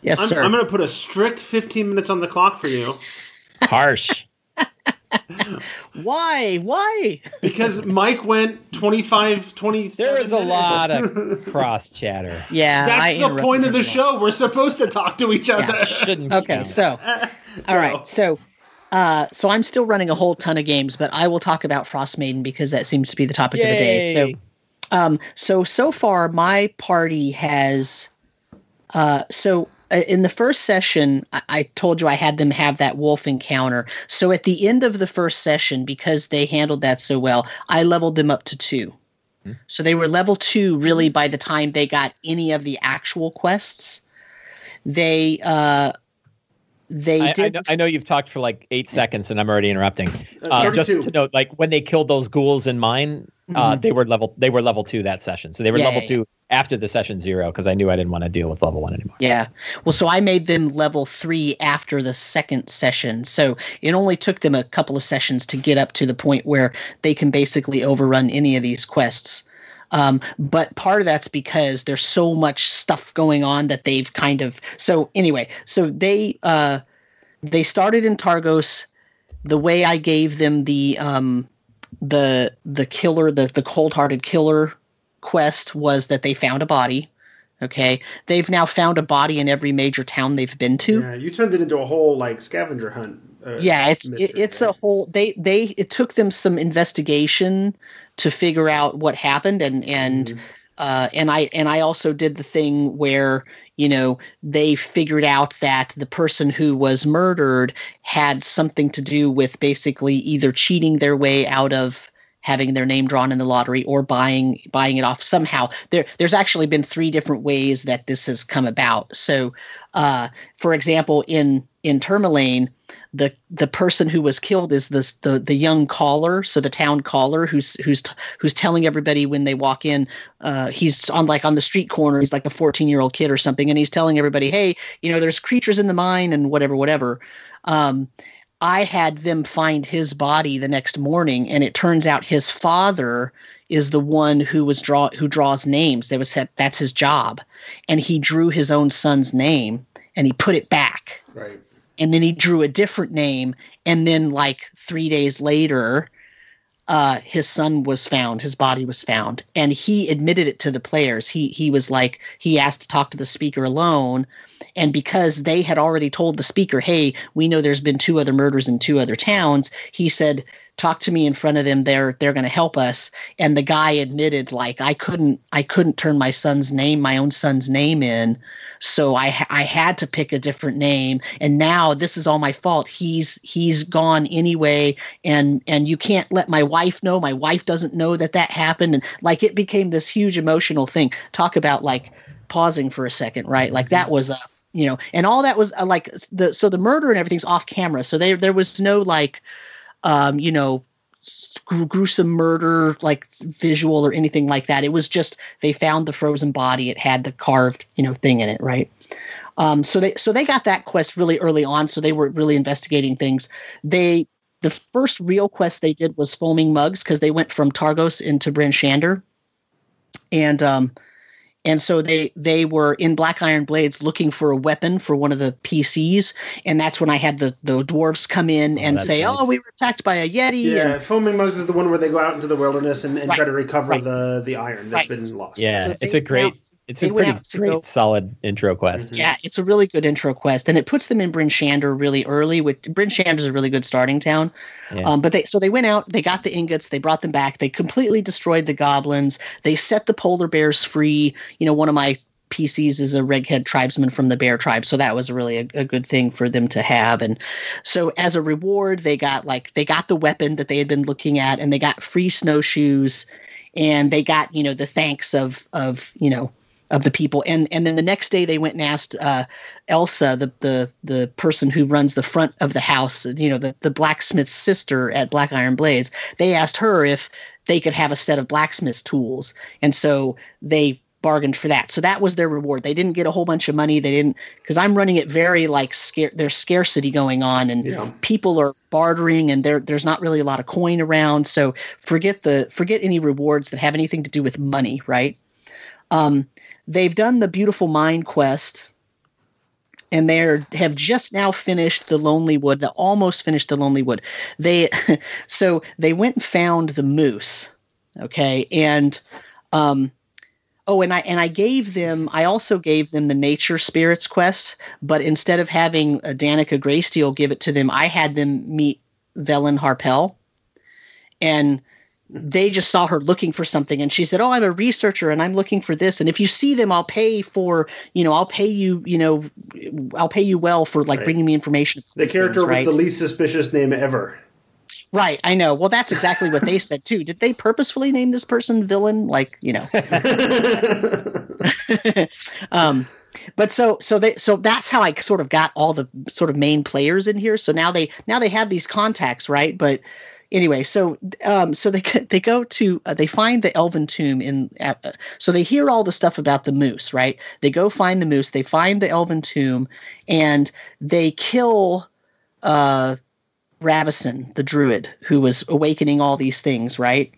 yes I'm, sir I'm going to put a strict 15 minutes on the clock for you Harsh. Why why because Mike went 25, 27 there was a minutes. lot of cross chatter. yeah I That's the point of the everyone. show. We're supposed to talk to each other. Shouldn't okay count. so all right so uh so i'm still running a whole ton of games but i will talk about frost maiden because that seems to be the topic of the day so um so so far my party has uh so in the first session I, I told you i had them have that wolf encounter so at the end of the first session because they handled that so well i leveled them up to two so they were level two really by the time they got any of the actual quests they uh they I, I, did know, I know you've talked for like eight seconds and I'm already interrupting. Uh, just 32. to note, like when they killed those ghouls in mine, uh, they were level they were level two that session. So they were Mm-hmm. Yeah, level yeah, two after the session zero because I knew I didn't want to deal with level one anymore. Yeah. Well, so I made them level three after the second session. So it only took them a couple of sessions to get up to the point where they can basically overrun any of these quests. Um, but part of that's because there's so much stuff going on that they've kind of. So anyway, so they uh, they started in Targos. The way I gave them the um, the the killer, the the cold hearted killer quest was that they found a body. Okay, they've now found a body in every major town they've been to. Yeah, you turned it into a whole like scavenger hunt. Uh, Yeah, it's it, it's right? a whole. They they it took them some investigation to figure out what happened, and and Mm-hmm. Uh, and I and I also did the thing where you know they figured out that the person who was murdered had something to do with basically either cheating their way out of having their name drawn in the lottery or buying buying it off somehow. There there's actually been three different ways that this has come about. So, uh, for example, in in Termalaine, the the person who was killed is this the the young caller, so the town caller who's who's who's telling everybody when they walk in. Uh, he's on like on the street corner. He's like a 14 year old kid or something, and he's telling everybody, "Hey, you know, there's creatures in the mine and whatever, whatever." Um, I had them find his body the next morning, and it turns out his father is the one who was draw who draws names. That was that's his job, and he drew his own son's name and he put it back. Right. And then he drew a different name, and then like three days later, uh, his son was found, his body was found, and he admitted it to the players. He he was like he asked to talk to the speaker alone, and because they had already told the speaker, "Hey, we know there's been two other murders in two other towns," he said, "Talk to me in front of them. They're they're going to help us." And the guy admitted, like, "I couldn't I couldn't turn my son's name, my own son's name in, so I I had to pick a different name. And now this is all my fault. He's he's gone anyway, and and you can't let my wife know. My wife doesn't know that that happened, and like it became this huge emotional thing. Talk about like." pausing for a second right like that was a you know, and all that was uh, like the so the murder and everything's off camera. So there there was no like, um, you know, gruesome murder like visual or anything like that. It was just they found the frozen body. It had the carved you know thing in it, right? Um, so they so they got that quest really early on. So they were really investigating things. They the first real quest they did was foaming mugs because they went from Targos into Bryn Shander, and um, and so they they were in Black Iron Blades looking for a weapon for one of the PCs, and that's when I had the the dwarves come in oh, and say, nice. "Oh, we were attacked by a yeti." Yeah, and, foaming mugs is the one where they go out into the wilderness and, and right, try to recover right. the the iron that's right. been lost. Yeah, so it's a great. It's a pretty great, go, solid intro quest. Yeah, it's a really good intro quest, and it puts them in Bryn Shander really early. Which Bryn Shander is a really good starting town. Yeah. Um, but they so they went out, they got the ingots, they brought them back, they completely destroyed the goblins, they set the polar bears free. You know, one of my PCs is a redhead tribesman from the bear tribe, so that was really a, a, good thing for them to have. And so as a reward, they got like they got the weapon that they had been looking at, and they got free snowshoes, and they got you know the thanks of of you know of the people. And and then the next day they went and asked uh, Elsa, the the the person who runs the front of the house, you know, the the blacksmith's sister at Black Iron Blades. They asked her if they could have a set of blacksmith's tools, and so they bargained for that. So that was their reward. They didn't get a whole bunch of money. They didn't because I'm running it very like scare. There's scarcity going on, and yeah. people are bartering, and there there's not really a lot of coin around. So forget the forget any rewards that have anything to do with money, right? Um, they've done the Beautiful Mind quest, and they have just now finished the Lonely Wood. They almost finished the Lonely Wood. They so they went and found the moose. Okay, and um, oh, and I and I gave them. I also gave them the Nature Spirits quest, but instead of having a Danica Greysteel give it to them, I had them meet Vellynne Harpell, and they just saw her looking for something and she said oh i'm a researcher and i'm looking for this. And if you see them i'll pay for you know i'll pay you you know i'll pay you well for like right. bringing me information the character things, right? with the least suspicious name ever. Right i know. Well that's exactly what they said too. Did they purposefully name this person villain? Like you know. Um but so so they so that's how i sort of got all the sort of main players in here. So now they now they have these contacts right? But anyway, so um, so they they go to uh, they find the elven tomb in uh, so they hear all the stuff about the moose, right? They go find the moose, they find the elven tomb, and they kill uh, Ravisin, the druid, who was awakening all these things, right?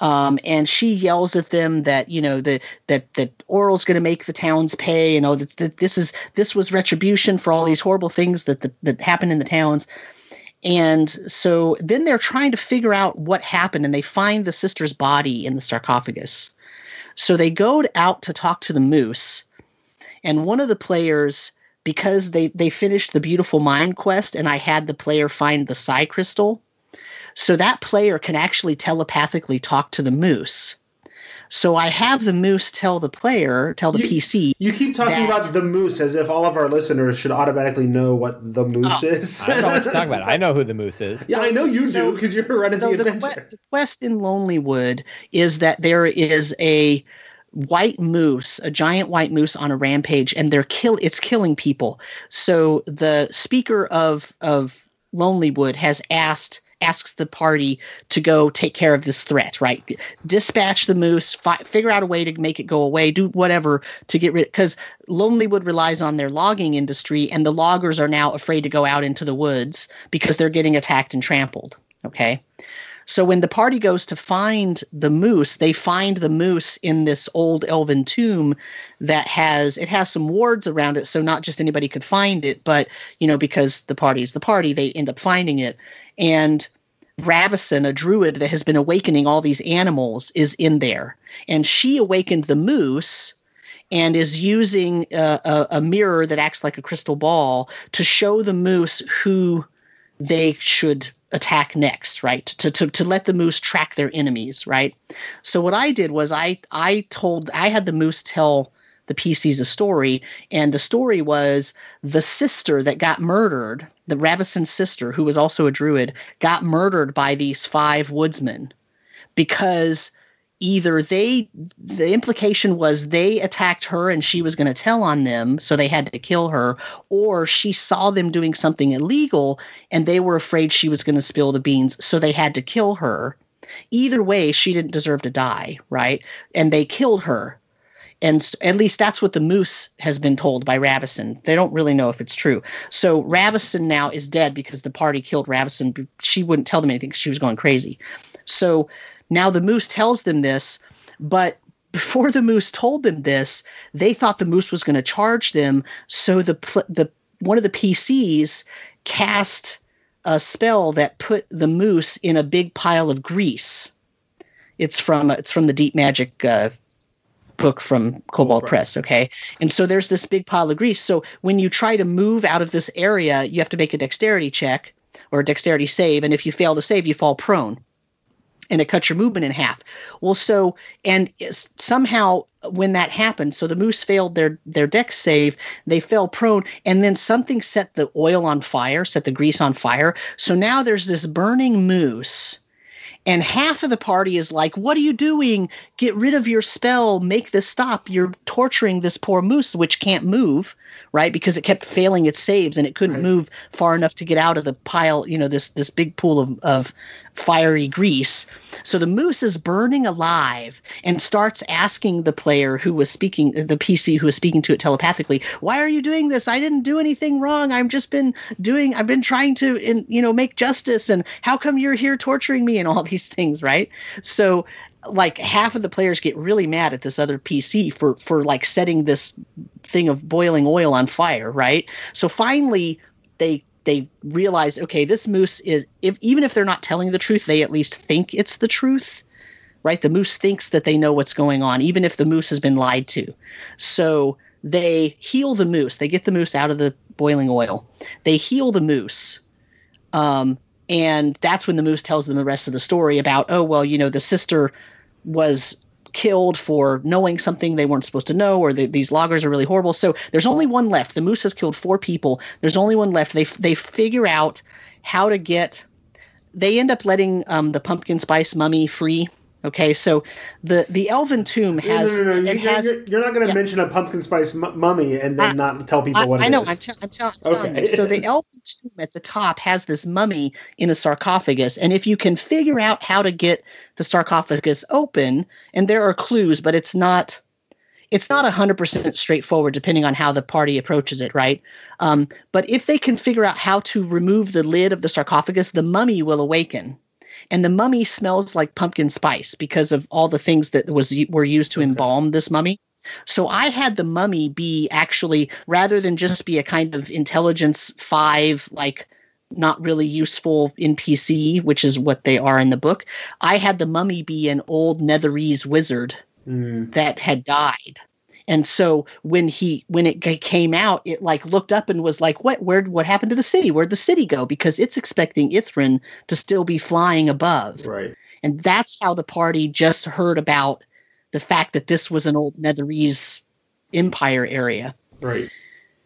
Um, and she yells at them that you know that that that Auril's going to make the towns pay, you know that, that this is this was retribution for all these horrible things that that, that happened in the towns. And so then they're trying to figure out what happened and they find the sister's body in the sarcophagus. So they go out to talk to the moose. And one of the players, because they, they finished the beautiful mind quest and I had the player find the psi crystal, so that player can actually telepathically talk to the moose. So I have the moose tell the player, tell the You- PC. You keep talking That- about the moose as if all of our listeners should automatically know what the moose Oh, is. I don't know what you're talking about. I know who the moose is. yeah, I know you do because you're running So the the, adventure. que- the quest in Lonelywood is that there is a white moose, a giant white moose on a rampage, and they're kill. It's killing people. So the speaker of of Lonelywood has asked asks the party to go take care of this threat. Right, dispatch the moose, fi- figure out a way to make it go away, do whatever to get rid. Because Lonelywood relies on their logging industry, and the loggers are now afraid to go out into the woods because they're getting attacked and trampled. Okay. So when the party goes to find the moose, they find the moose in this old elven tomb that has it has some wards around it, so not just anybody could find it, but you know because the party is the party, they end up finding it. And Ravisin, a druid that has been awakening all these animals, is in there, and she awakened the moose and is using a, a, a mirror that acts like a crystal ball to show the moose who they should attack next right? To, to to let the moose track their enemies right? So what i did was i i told i had the moose tell the pcs a story and the story was the sister that got murdered the Ravisin's sister who was also a druid got murdered by these five woodsmen because either they the implication was they attacked her and she was going to tell on them so they had to kill her or she saw them doing something illegal and they were afraid she was going to spill the beans so they had to kill her either way she didn't deserve to die right and they killed her and at least that's what the moose has been told by Ravisin. They don't really know if it's true. So Ravisin now is dead because the party killed Ravisin. She wouldn't tell them anything. she was going crazy. So now the moose tells them this, but before the moose told them this, they thought the moose was going to charge them. So the the one of the PCs cast a spell that put the moose in a big pile of grease. It's from it's from the Deep Magic uh, book from Kobold Press. Okay, and so there's this big pile of grease. So when you try to move out of this area, you have to make a dexterity check or a dexterity save, and if you fail to save, you fall prone and it cuts your movement in half. Well, so and somehow when that happened, so the moose failed their their Dex save, they fell prone, and then something set the oil on fire, set the grease on fire. So now there's this burning moose. And half of the party is like, What are you doing? Get rid of your spell. Make this stop. You're torturing this poor moose, which can't move, right? Because it kept failing its saves and it couldn't Right. move far enough to get out of the pile, you know, this this big pool of, of fiery grease. So the moose is burning alive and starts asking the player who was speaking, the PC who was speaking to it telepathically, "Why are you doing this? I didn't do anything wrong. I've just been doing. I've been trying to, in, you know, make justice. And how come you're here torturing me and all these things, right?" So like half of the players get really mad at this other PC for for like setting this thing of boiling oil on fire, right? So finally they they realize okay this moose is if even if they're not telling the truth they at least think it's the truth right the moose thinks that they know what's going on even if the moose has been lied to so they heal the moose they get the moose out of the boiling oil they heal the moose um, and that's when the moose tells them the rest of the story about oh well you know the sister was killed for knowing something they weren't supposed to know or the, these loggers are really horrible. So there's only one left. The moose has killed four people. There's only one left. They they figure out how to get they end up letting um, the pumpkin spice mummy free okay so the the elven tomb has no, no, no. it You, has you're, you're not going to yeah. mention a pumpkin spice mu- mummy and then I- not tell people I, what it I know. is. I'm, tell- I'm, tell- I'm telling Okay. you. So the elven tomb at the top has this mummy in a sarcophagus, and if you can figure out how to get the sarcophagus open, and there are clues, but it's not. It's not 100% straightforward depending on how the party approaches it, right? Um, but if they can figure out how to remove the lid of the sarcophagus, the mummy will awaken. And the mummy smells like pumpkin spice because of all the things that was were used to embalm this mummy. So I had the mummy be actually rather than just be a kind of intelligence five, like not really useful NPC, which is what they are in the book. I had the mummy be an old Netherese wizard Mm. that had died. And so when he when it came out, it like looked up and was like, "What? Where? What happened to the city? Where'd the city go?" Because it's expecting Ythryn to still be flying above Right. and that's how the party just heard about the fact that this was an old Netherese empire area. Right.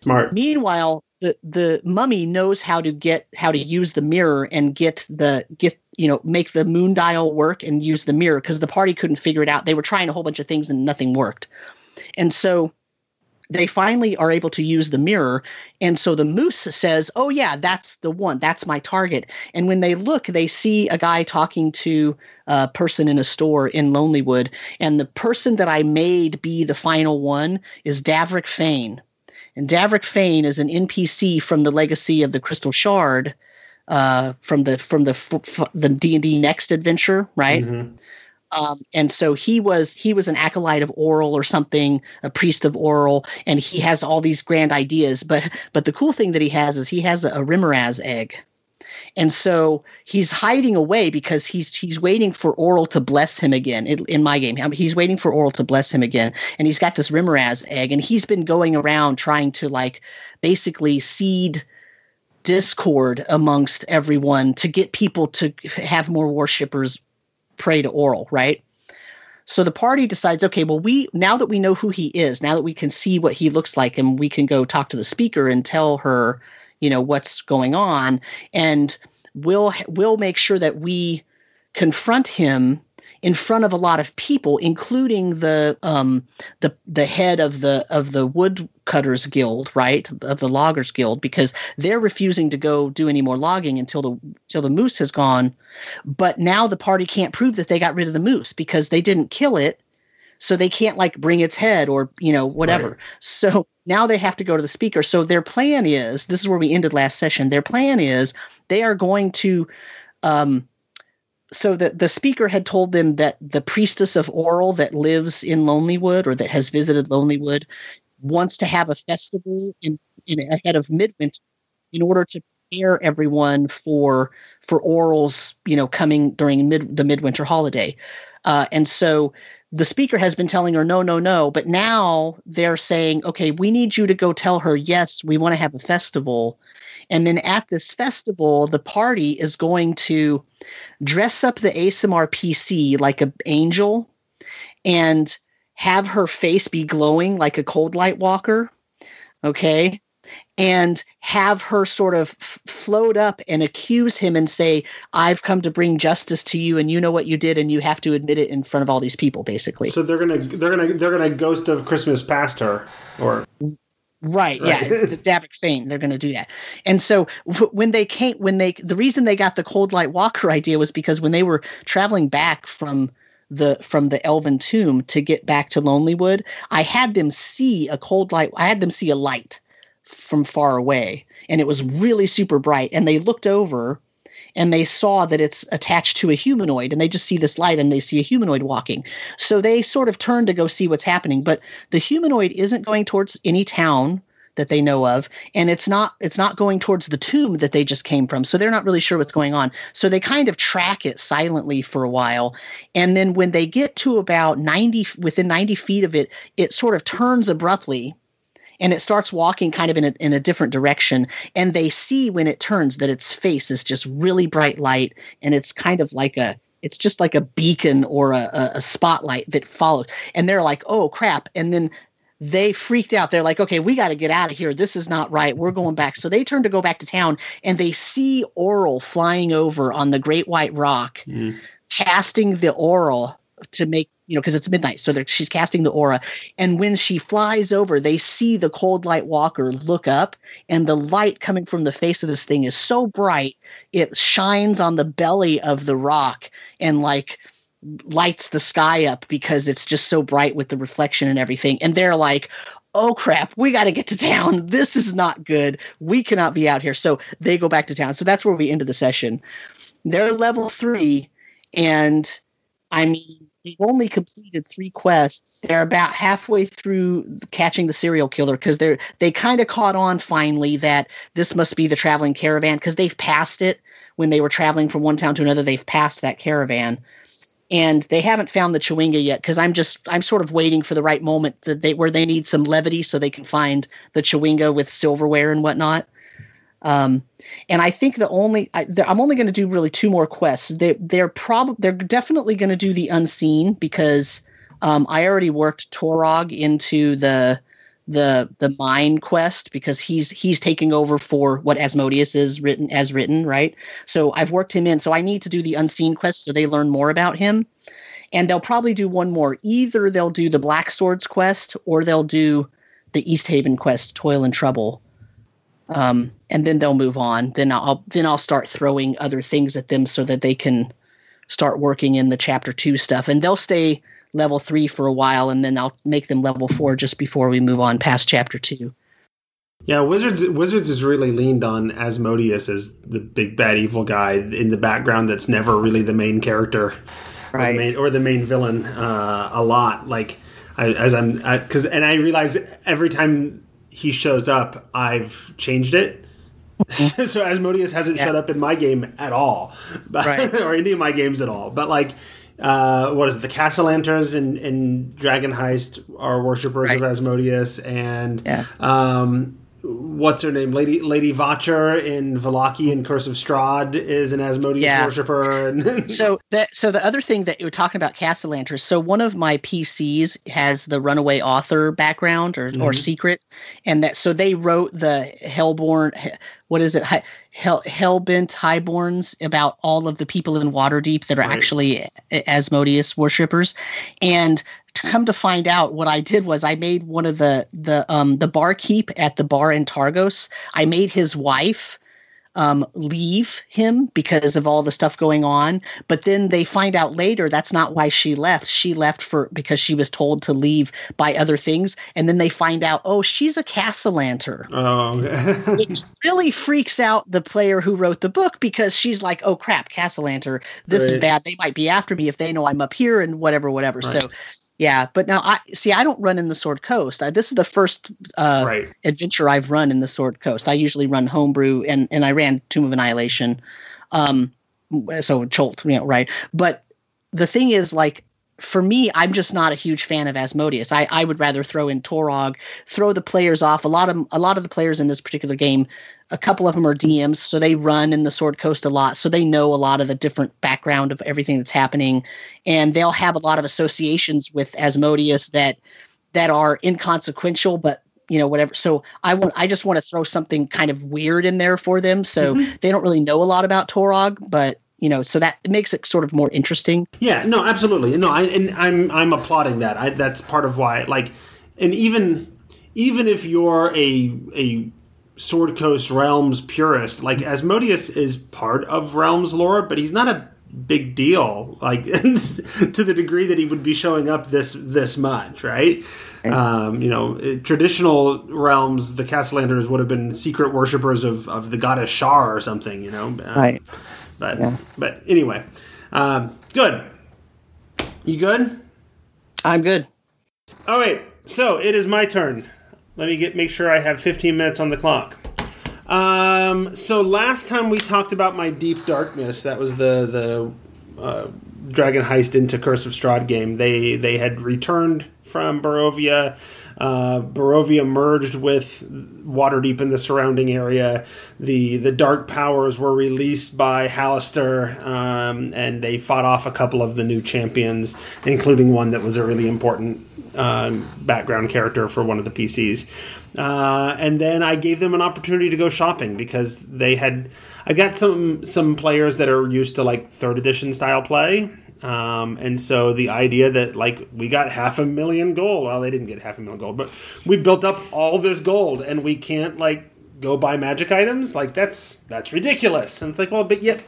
Smart. Meanwhile, the the mummy knows how to get how to use the mirror and get the get you know make the moon dial work and use the mirror because the party couldn't figure it out. They were trying a whole bunch of things and nothing worked, and so they finally are able to use the mirror. And so the moose says oh yeah that's the one. That's my target. And when they look they see a guy talking to a person in a store in lonelywood. And the person that i made be the final one is davrik fane and davrik fane is an npc from the legacy of the crystal shard uh, from the from the the d&d next adventure right? Mhm. Um, and so he was he was an acolyte of Auril or something, a priest of Auril, and he has all these grand ideas. But but the cool thing that he has is he has a, a egg, and so he's hiding away because he's he's waiting for Auril to bless him again. In, in my game, he's waiting for Auril to bless him again, and he's got this remorhaz egg, and he's been going around trying to like basically seed discord amongst everyone to get people to have more worshippers pray to Auril right? So the party decides okay well we now that we know who he is now that we can see what he looks like and we can go talk to the speaker and tell her you know what's going on and we'll we'll make sure that we confront him in front of a lot of people including the um the the head of the of the woodcutters guild right? Of the loggers guild because they're refusing to go do any more logging until the until the moose has gone. But now the party can't prove that they got rid of the moose because they didn't kill it. So they can't like bring its head or you know whatever. Right. so now they have to go to the speaker. So their plan is this is where we ended last session their plan is they are going to um so the, the speaker had told them that the priestess of Auril that lives in lonelywood or that has visited lonelywood wants to have a festival in, in ahead of midwinter in order to prepare everyone for for Auril's you know coming during mid, the midwinter holiday. Uh, and so the speaker has been telling her no no no but now they're saying okay we need you to go tell her yes we want to have a festival and then at this festival the party is going to dress up the Aasimar PC like an angel and have her face be glowing like a cold light walker. Okay. And have her sort of f- float up and accuse him and say, I've come to bring justice to you and you know what you did and you have to admit it in front of all these people, basically. So they're gonna they're gonna they're gonna ghost of Christmas past her or Right. Yeah. The Davik Fane. They're going to do that. And so w- when they came, when they, the reason they got the cold light walker idea was because when they were traveling back from the from the Elven tomb to get back to Lonelywood, I had them see a cold light. I had them see a light from far away, and it was really super bright. And they looked over. And they saw that it's attached to a humanoid, and they just see this light and they see a humanoid walking. So they sort of turn to go see what's happening. But the humanoid isn't going towards any town that they know of and it's not it's not going towards the tomb that they just came from so they're not really sure what's going on so they kind of track it silently for a while and then when they get to about 90 within 90 feet of it it sort of turns abruptly and it starts walking kind of in a, in a different direction and they see when it turns that its face is just really bright light and it's kind of like a it's just like a beacon or a, a, a spotlight that follows. And they're like oh crap. And then they freaked out. They're like okay we got to get out of here. This is not right. We're going back. So they turn to go back to town and they see Auril flying over on the great white rock Mm. casting the Oral to make you know because it's midnight so she's casting the aura. And when she flies over they see the cold light walker look up and the light coming from the face of this thing is so bright it shines on the belly of the rock and like lights the sky up because it's just so bright with the reflection and everything. And they're like oh crap we got to get to town. This is not good. We cannot be out here. So they go back to town. So that's where we ended the session. They're level three and i mean they've only completed three quests. They're about halfway through catching the serial killer because they're they kind of caught on finally that this must be the traveling caravan because they've passed it. When they were traveling from one town to another they've passed that caravan. And they haven't found the chwinga yet because i'm just i'm sort of waiting for the right moment that they where they need some levity so they can find the chwinga with silverware and whatnot um, and I think the only I, I'm only going to do really two more quests. They they're probably they're definitely going to do the unseen because Um, I already worked Torog into the the the mine quest because he's he's taking over for what Asmodeus is written as written, right? So I've worked him in. So I need to do the unseen quest so they learn more about him. And they'll probably do one more. Either they'll do the Black Swords quest or they'll do the East Haven quest, Toil and Trouble. Um, and then they'll move on. Then I'll then I'll start throwing other things at them so that they can start working in the chapter two stuff. And they'll stay level three for a while, and then I'll make them level four just before we move on past chapter two. Yeah, Wizards Wizards has really leaned on Asmodeus as the big bad evil guy in the background that's never really the main character, right? Or the main, or the main villain uh, a lot. Like I, as I'm because and I realize every time he shows up, I've changed it. Mm-hmm. so Asmodeus hasn't yeah. showed up in my game at all, but, right. or any of my games at all. But like uh, what is it, the Cassalanters in, in Dragon Heist are worshippers right. of Asmodeus, and yeah. um, what's her name, Lady Lady Wachter in Vallaki and Curse of Strahd is an Asmodeus yeah. worshiper. so that so the other thing that you were talking about Cassalanters. So one of my PCs has the Runaway Author background or, mm-hmm. or secret, and that so they wrote the Hellborn. What is it? hell hellbent highborns about all of the people in Waterdeep that are right. actually Asmodeus worshippers, and come to find out, what I did was I made one of the the um the barkeep at the bar in Targos. I made his wife um, leave him because of all the stuff going on. But then they find out later that's not why she left. She left for because she was told to leave by other things. And then they find out, oh, she's a Cassalanter. Oh, okay. it really freaks out the player who wrote the book because she's like, oh crap, Cassalanter, this right. is bad. They might be after me if they know I'm up here and whatever, whatever. Right. So yeah, but now I see. I don't run in the Sword Coast. I, this is the first uh, right. adventure I've run in the Sword Coast. I usually run homebrew, and and I ran Tomb of Annihilation, um, so Chult, you know, right? But the thing is, like, for me, I'm just not a huge fan of Asmodeus. I, I would rather throw in Torog, throw the players off. A lot of a lot of the players in this particular game a couple of them are DMs, so they run in the Sword Coast a lot, so they know a lot of the different background of everything that's happening, and they'll have a lot of associations with Asmodeus that that are inconsequential, but you know whatever. So I want I just want to throw something kind of weird in there for them, so mm-hmm. they don't really know a lot about Torog, but you know, so that makes it sort of more interesting. Yeah, no, absolutely, no, I, and I'm I'm applauding that. I, that's part of why, like, and even even if you're a a Sword Coast Realms purist. Like Asmodeus is part of Realms lore, but he's not a big deal. Like to the degree that he would be showing up this this much, right? Um, you know, traditional realms, the Cassalanters would have been secret worshippers of, of the goddess Shar or something, you know. Um, right. But yeah. but anyway, um, good. You good? I'm good. All right. So it is my turn. Let me get make sure I have 15 minutes on the clock. Um, so last time we talked about my Deep Darkness, that was the the uh, Dragon Heist into Curse of Strahd game. They they had returned from Barovia. Uh, Barovia merged with Waterdeep in the surrounding area. The the Dark Powers were released by Halaster, um, and they fought off a couple of the new champions, including one that was a really important um, background character for one of the PCs. Uh, and then I gave them an opportunity to go shopping because they had. I got some some players that are used to like third edition style play, um, and so the idea that like we got half a million gold. Well, they didn't get half a million gold, but we built up all this gold, and we can't like go buy magic items. Like that's that's ridiculous. And it's like, well, but yet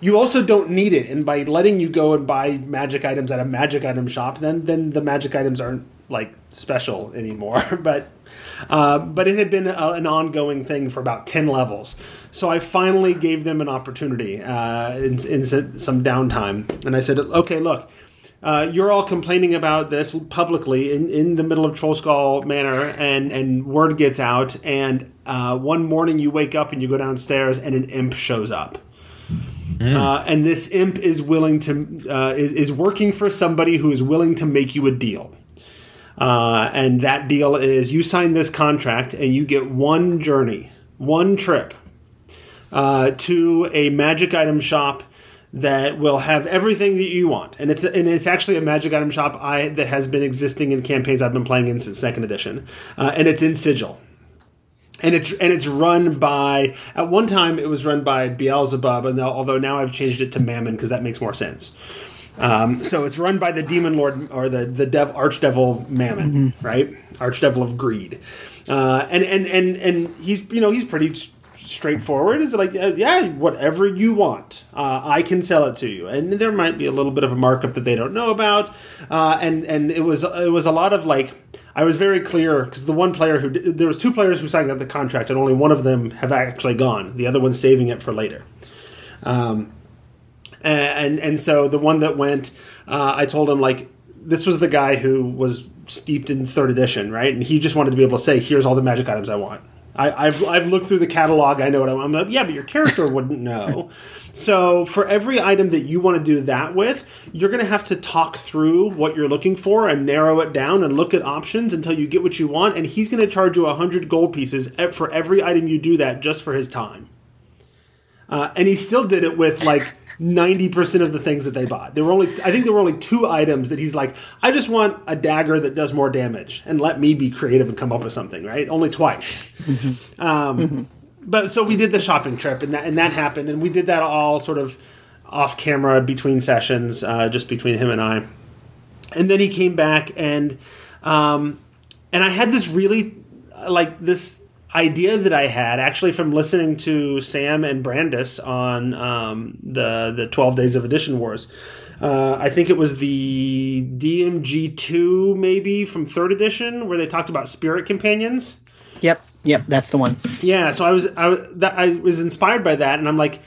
you also don't need it and by letting you go and buy magic items at a magic item shop then then the magic items aren't like special anymore but uh, but it had been a, an ongoing thing for about 10 levels so i finally gave them an opportunity uh, in, in some downtime and i said okay look uh, you're all complaining about this publicly in, in the middle of Trollskull Manor, and, and word gets out. And uh, one morning you wake up and you go downstairs, and an imp shows up. Mm. Uh, and this imp is willing to uh, is, is working for somebody who is willing to make you a deal. Uh, and that deal is you sign this contract and you get one journey, one trip uh, to a magic item shop that will have everything that you want, and it's and it's actually a magic item shop I that has been existing in campaigns I've been playing in since second edition, uh, and it's in Sigil. And it's and it's run by at one time it was run by Beelzebub, and although now I've changed it to Mammon because that makes more sense. Um, so it's run by the demon lord or the the dev, archdevil Mammon, mm-hmm. right? Archdevil of greed, uh, and and and and he's you know he's pretty straightforward. Is like uh, yeah, whatever you want, uh, I can sell it to you, and there might be a little bit of a markup that they don't know about, uh, and and it was it was a lot of like I was very clear because the one player who there was two players who signed up the contract, and only one of them have actually gone. The other one's saving it for later. Um, and and so the one that went, uh, I told him like this was the guy who was steeped in third edition, right? And he just wanted to be able to say, "Here's all the magic items I want." I, have I've looked through the catalog. I know what I want. I'm like, yeah, but your character wouldn't know. So for every item that you want to do that with, you're going to have to talk through what you're looking for and narrow it down and look at options until you get what you want. And he's going to charge you hundred gold pieces for every item you do that just for his time. Uh, and he still did it with like ninety percent of the things that they bought. There were only, I think, there were only two items that he's like, I just want a dagger that does more damage, and let me be creative and come up with something. Right? Only twice. Mm-hmm. Um, mm-hmm. But so we did the shopping trip, and that and that happened, and we did that all sort of off camera between sessions, uh, just between him and I. And then he came back, and um, and I had this really like this idea that I had actually from listening to Sam and Brandis on um, the the Twelve Days of Edition Wars. Uh, I think it was the DMG two maybe from third edition where they talked about spirit companions. Yep, yep, that's the one. Yeah, so I was I was that, I was inspired by that, and I'm like,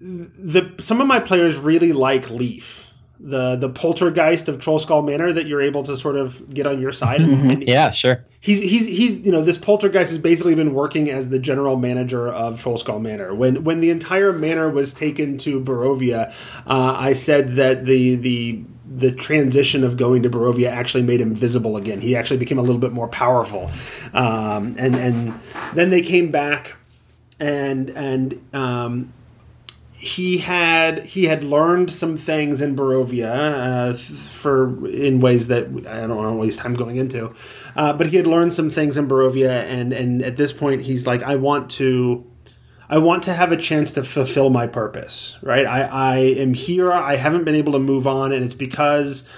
the some of my players really like Lif the the poltergeist of Trollskull Manor that you're able to sort of get on your side. Mm-hmm. Yeah, sure. He's he's he's you know this poltergeist has basically been working as the general manager of Trollskull Manor. When when the entire manor was taken to Barovia, uh, I said that the the the transition of going to Barovia actually made him visible again. He actually became a little bit more powerful, um, and and then they came back and and um, he had he had learned some things in Barovia uh, for in ways that I don't want to waste time going into, uh, but he had learned some things in Barovia, and and at this point he's like, I want to. I want to have a chance to fulfill my purpose, right? I, I am here. I haven't been able to move on, and it's because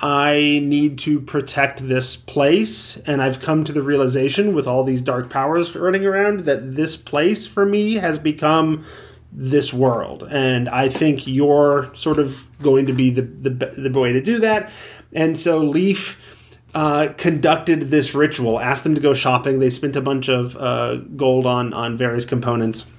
I need to protect this place. And I've come to the realization with all these dark powers running around that this place for me has become this world. And I think you're sort of going to be the, the, the way to do that. And so Lif uh, conducted this ritual, asked them to go shopping. They spent a bunch of uh, gold on, on various components.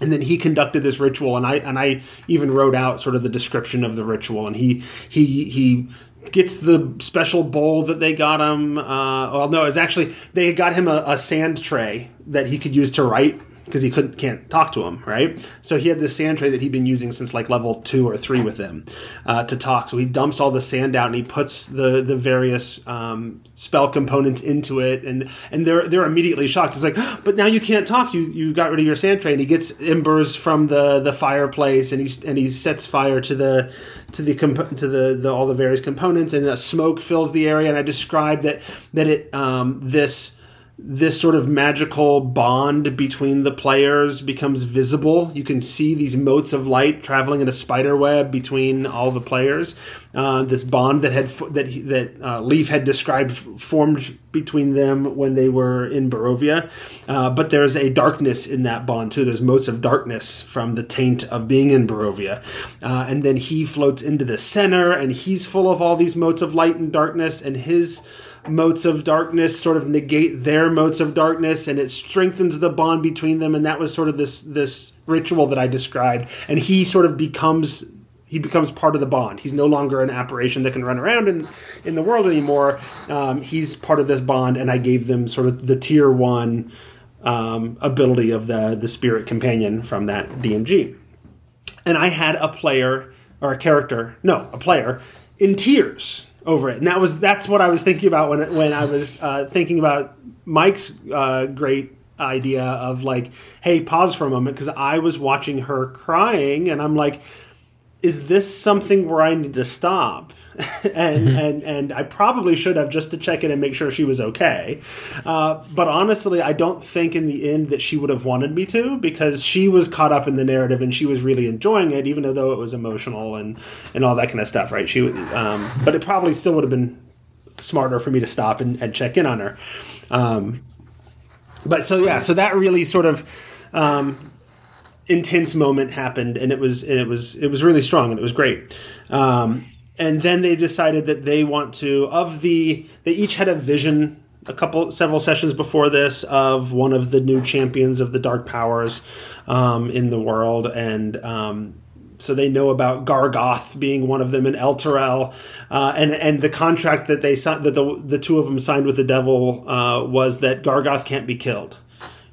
And then he conducted this ritual, and I and I even wrote out sort of the description of the ritual. And he he he gets the special bowl that they got him. Uh, well, no, it's actually they got him a, a sand tray that he could use to write because he couldn't can't talk to him, right? So he had this sand tray that he'd been using since like level two or three with him uh, to talk. So he dumps all the sand out and he puts the the various um, spell components into it, and and they're they're immediately shocked. It's like, but now you can't talk. You you got rid of your sand tray, and he gets embers from the the fireplace, and he's and he sets fire to the to the comp- to the, the all the various components, and the smoke fills the area. And I described that that it um, this this sort of magical bond between the players becomes visible. You can see these motes of light traveling in a spider web between all the players. Uh, this bond that had that that uh, Lif had described formed between them when they were in Barovia. Uh, but there's a darkness in that bond too. There's motes of darkness from the taint of being in Barovia, uh, and then he floats into the center, and he's full of all these motes of light and darkness, and his motes of darkness sort of negate their motes of darkness and it strengthens the bond between them and that was sort of this this ritual that I described and he sort of becomes he becomes part of the bond. He's no longer an apparition that can run around in in the world anymore. Um, he's part of this bond, and I gave them sort of the tier one um, ability of the the spirit companion from that DMG. And I had a player or a character, no, a player in tears over it, and that was that's what I was thinking about when when I was uh, thinking about Mike's uh, great idea of like, hey, pause for a moment because I was watching her crying, and I'm like, is this something where I need to stop? and Mm-hmm. and and I probably should have just to check in and make sure she was okay. Uh, but honestly, I don't think in the end that she would have wanted me to because she was caught up in the narrative and she was really enjoying it, even though it was emotional and and all that kind of stuff, right? She, would- um, but it probably still would have been smarter for me to stop and, and check in on her. Um, but so yeah, so that really sort of um, intense moment happened, and it was and it was it was really strong and it was great. Um, and then they decided that they want to of the they each had a vision a couple several sessions before this of one of the new champions of the dark powers um, in the world and um, so they know about Gargauth being one of them and Elturel, uh, and and the contract that they that the the two of them signed with the devil uh, was that Gargoth can't be killed.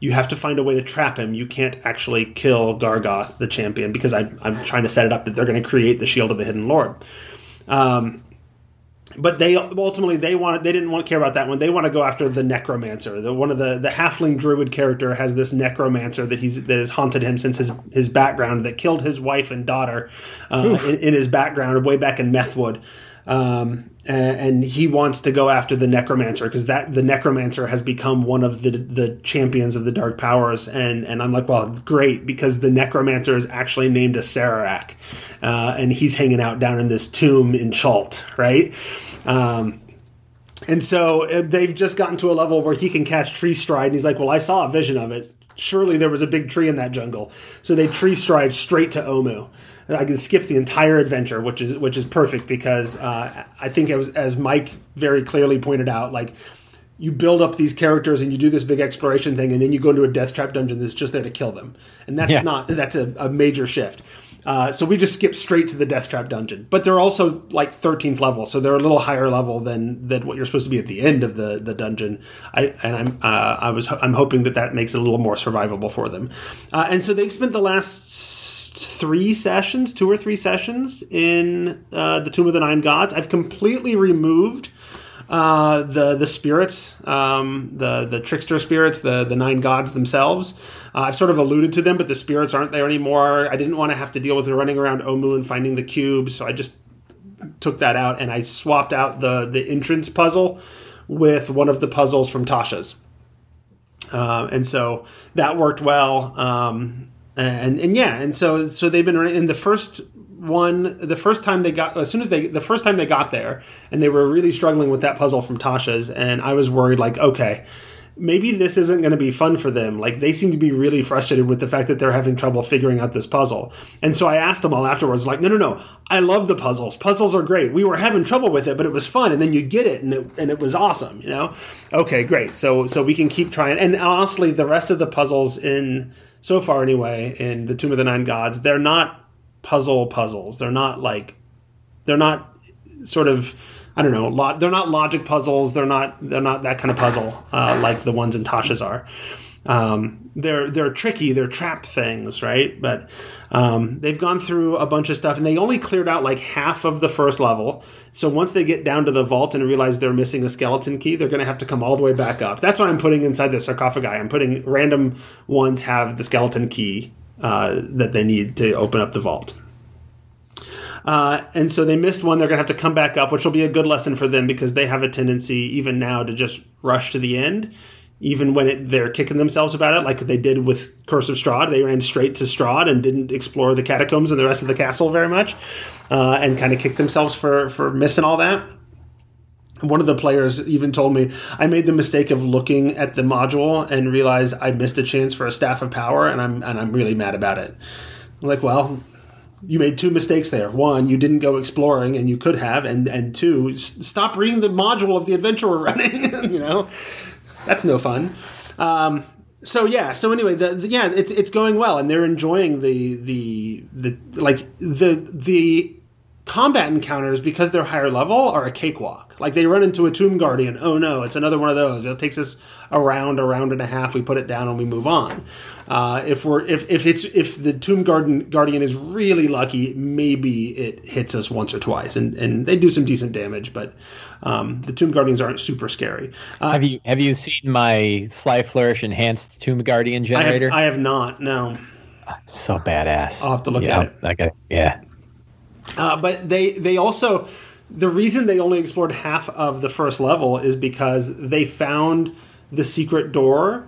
You have to find a way to trap him. You can't actually kill Gargauth, the champion, because I, I'm trying to set it up that they're going to create the Shield of the Hidden Lord. Um, but they ultimately they wanted they didn't want to care about that one. They want to go after the necromancer. The one of the the halfling druid character has this necromancer that he's that has haunted him since his his background that killed his wife and daughter uh, in, in his background way back in Methwood. Um, and, he wants to go after the necromancer because that the necromancer has become one of the the champions of the dark powers and and I'm like well great because the necromancer is actually named a Sararak uh, and he's hanging out down in this tomb in Chult right? Um, and so uh, they've just gotten to a level where he can cast tree stride and he's like well I saw a vision of it. Surely there was a big tree in that jungle. So they tree stride straight to Omu I can skip the entire adventure, which is which is perfect because uh, I think as as Mike very clearly pointed out, like you build up these characters and you do this big exploration thing, and then you go into a death trap dungeon that's just there to kill them, and that's Yeah. not that's a, a major shift. Uh, so we just skip straight to the death trap dungeon, but they're also like 13th level, so they're a little higher level than than what you're supposed to be at the end of the the dungeon. I and I'm uh, I was I'm hoping that that makes it a little more survivable for them, uh, and so they've spent the last three sessions, two or three sessions in uh, the Tomb of the Nine Gods. I've completely removed uh, the the spirits, um, the the trickster spirits, the the nine gods themselves. Uh, I've sort of alluded to them, but the spirits aren't there anymore. I didn't want to have to deal with running around Omu and finding the cubes, so I just took that out and I swapped out the the entrance puzzle with one of the puzzles from Tasha's. Um, and so that worked well. Um, Uh, and and yeah, and so so they've been in the first one the first time they got as soon as they the first time they got there and they were really struggling with that puzzle from Tasha's and I was worried like okay maybe this isn't going to be fun for them. Like they seem to be really frustrated with the fact that they're having trouble figuring out this puzzle. And so I asked them all afterwards like no no no I love the puzzles. Puzzles are great. We were having trouble with it but it was fun. And then you get it and it, and it was awesome you know? Okay great. So so we can keep trying. And honestly the rest of the puzzles in so far anyway in the tomb of the nine gods they're not puzzle puzzles they're not like they're not sort of I don't know. Lo- they're not logic puzzles. They're not. They're not that kind of puzzle uh, like the ones in Tasha's are. Um, they're they're tricky. They're trap things, right? But um, they've gone through a bunch of stuff, and they only cleared out like half of the first level. So once they get down to the vault and realize they're missing a skeleton key, they're going to have to come all the way back up. That's why I'm putting inside the sarcophagi. I'm putting random ones have the skeleton key uh, that they need to open up the vault. Uh, and so they missed one. They're going to have to come back up, which will be a good lesson for them because they have a tendency, even now, to just rush to the end, even when it, they're kicking themselves about it, like they did with Curse of Strahd. They ran straight to Strahd and didn't explore the catacombs and the rest of the castle very much, uh, and kind of kicked themselves for for missing all that. One of the players even told me I made the mistake of looking at the module and realized I missed a chance for a staff of power, and I'm and I'm really mad about it. I'm like, well, you made two mistakes there. One, you didn't go exploring, and you could have, and and two, s- stop reading the module of the adventure we're running. you know, that's no fun. Um, so yeah. So anyway, the, the yeah, it's it's going well, and they're enjoying the the the like the the combat encounters because they're higher level are a cakewalk. Like they run into a tomb guardian. Oh no, it's another one of those. It takes us a round, a round and a half. We put it down and we move on. Uh, if we're if, if it's if the tomb guardian guardian is really lucky, maybe it hits us once or twice, and and they do some decent damage. But um, the tomb guardians aren't super scary. Uh, Have you have you seen my Sly Flourish enhanced Tomb Guardian I generator? have, I have not. No. so badass. I'll have to look yeah, at it. I got yeah. Uh, but they they also the reason they only explored half of the first level is because they found the secret door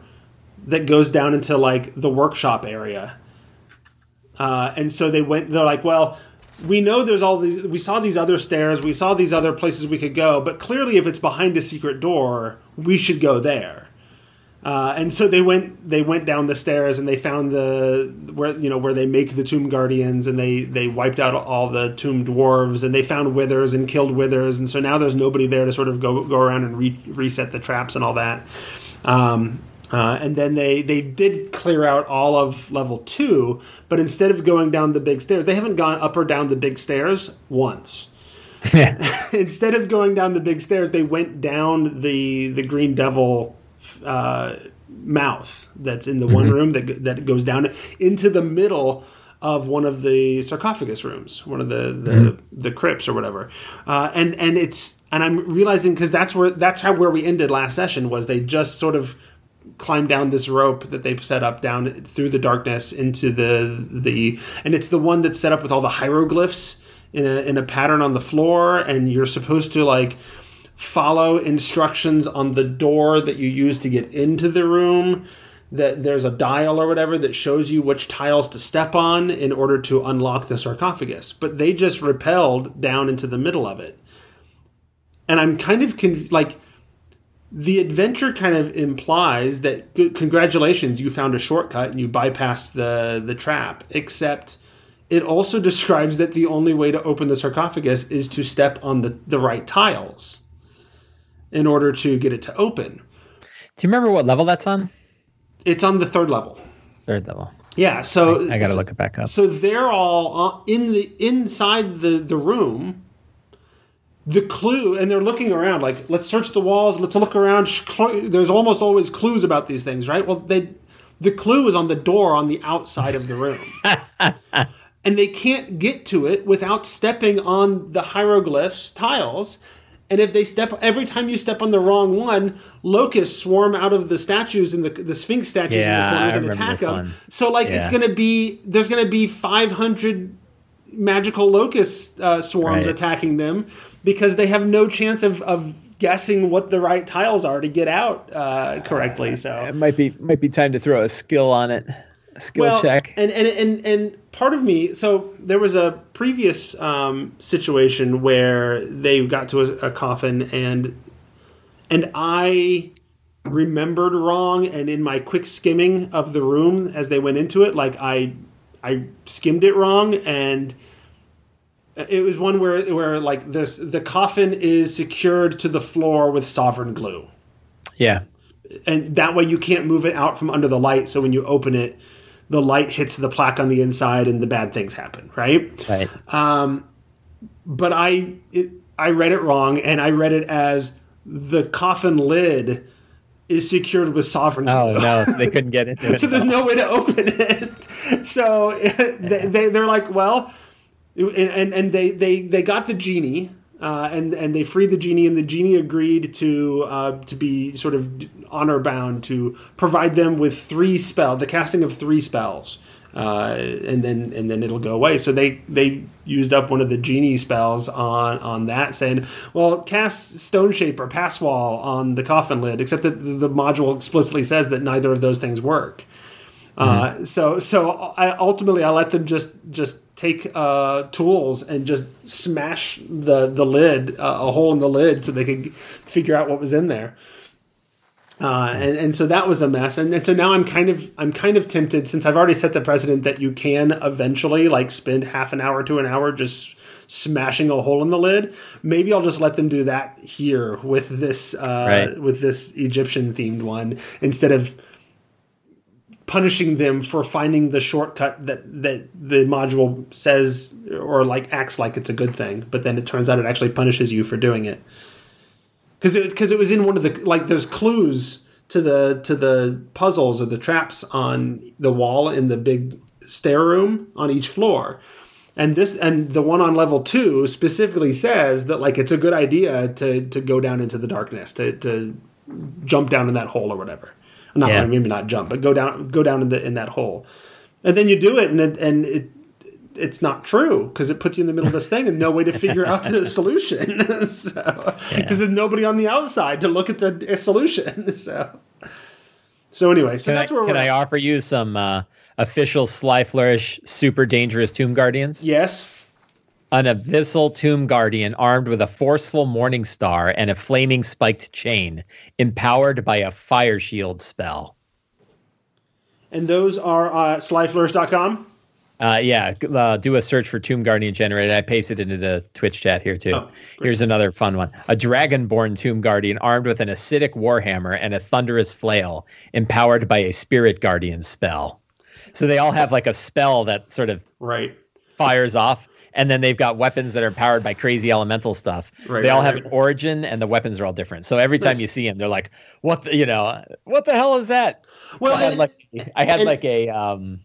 that goes down into like the workshop area. Uh, and so they went. They're like, well, we know there's all these. We saw these other stairs. We saw these other places we could go. But clearly, if it's behind a secret door, we should go there. Uh, and so they went. They went down the stairs and they found the where you know where they make the tomb guardians and they they wiped out all the tomb dwarves and they found withers and killed withers and so now there's nobody there to sort of go go around and re- reset the traps and all that. Um, uh, and then they they did clear out all of level two, but instead of going down the big stairs, they haven't gone up or down the big stairs once. Yeah. instead of going down the big stairs, they went down the the Green Devil uh, mouth that's in the one room that that goes down into the middle of one of the sarcophagus rooms, one of the the, the crypts or whatever. Uh, and and it's and I'm realizing because that's where that's how where we ended last session was they just sort of climbed down this rope that they set up down through the darkness into the the and it's the one that's set up with all the hieroglyphs in a in a pattern on the floor and you're supposed to like follow instructions on the door that you use to get into the room that there's a dial or whatever that shows you which tiles to step on in order to unlock the sarcophagus. But they just repelled down into the middle of it. And i'm kind of con- like the adventure kind of implies that congratulations you found a shortcut and you bypassed the the trap except it also describes that the only way to open the sarcophagus is to step on the, the right tiles in order to get it to open Do you remember what level that's on? it's on the third level Third level. yeah so I gotta look it back up. so they're all uh, in the inside the the room the clue and they're looking around like let's search the walls let's look around there's almost always clues about these things right? Well they the clue is on the door on the outside of the room. And they can't get to it without stepping on the hieroglyphs tiles. And if they step every time you step on the wrong one locusts swarm out of the statues and the, the sphinx statues Yeah, in the corners and attack them. one. so like it's gonna be there's gonna be 500 magical locust uh, swarms Right. attacking them because they have no chance of, of guessing what the right tiles are to get out uh, correctly so It might be might be time to throw a skill on it. A skill well, check. And, and and and part of me, so there was a previous um, situation where they got to a, a coffin and and I remembered wrong, and in my quick skimming of the room as they went into it, like I I skimmed it wrong and. It was one where, where like this, the coffin is secured to the floor with sovereign glue yeah. and that way you can't move it out from under the light so when you open it the light hits the plaque on the inside and the bad things happen right Right. Um, but i it, i read it wrong and i read it as the coffin lid is secured with sovereign Oh glue. no, they couldn't get into it. so there's no way to open it so they, they, they're like well and, and, and they, they, they got the genie uh, and and they freed the genie and the genie agreed to uh, to be sort of honor bound to provide them with three spell the casting of three spells uh, and then and then it'll go away. So they they used up one of the genie spells on on that saying well cast stone shaper pass wall on the coffin lid except that the module explicitly says that neither of those things work uh, so so I ultimately I let them just just take uh, tools and just smash the the lid uh, a hole in the lid so they could figure out what was in there. Uh, and, and so that was a mess, and, and so now I'm kind of I'm kind of tempted since I've already set the precedent that you can eventually like spend half an hour to an hour just smashing a hole in the lid. Maybe I'll just let them do that here with this uh, Right. with this Egyptian themed one instead of punishing them for finding the shortcut that that the module says or like acts like it's a good thing but then it turns out it actually punishes you for doing it. Because it because it was in one of the like there's clues to the to the puzzles or the traps on the wall in the big stair room on each floor. And this and the one on level two specifically says that like it's a good idea to to go down into the darkness to to jump down in that hole or whatever not Yeah. maybe not jump but go down go down in the in that hole and then you do it and it, and it it's not true because it puts you in the middle of this thing and no way to figure out the solution. so because Yeah. there's nobody on the outside to look at the solution. So so anyway, so Can, I, that's where can. I at. offer you some uh, official Sly Flourish super dangerous Tomb Guardians? Yes. An abyssal Tomb Guardian armed with a forceful Morning Star and a flaming spiked chain, empowered by a fire shield spell. And those are uh, slyflourish.com. Uh, yeah, uh, do a search for Tomb Guardian generated. I pasted it into the Twitch chat here too. Oh. Here's another fun one: a dragonborn Tomb Guardian armed with an acidic warhammer and a thunderous flail, empowered by a Spirit Guardian spell. So they all have like a spell that sort of Right. fires off, and then they've got weapons that are powered by crazy elemental stuff. Right, they all right, have right. an origin, and the weapons are all different. So every time Nice. you see them, they're like, "What? The, you know, what the hell is that?" Well, I had and- like I had and- like a um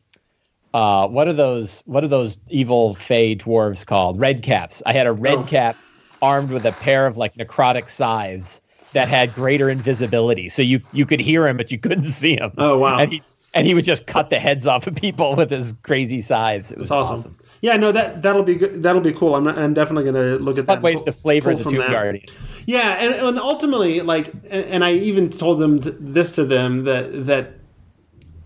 uh what are those what are those evil fey dwarves called? Red caps. I had a red Oh. cap armed with a pair of like necrotic scythes that had greater invisibility. So you you could hear him but you couldn't see him. Oh, wow. And he and he would just cut the heads off of people with his crazy scythes. It was That's awesome. Yeah, no, that that'll be good. That'll be cool. I'm, I'm definitely going to look at that. ways pull- to flavor the Tomb that. Guardian. Yeah, and, and ultimately, like, and, and I even told them th- this to them that that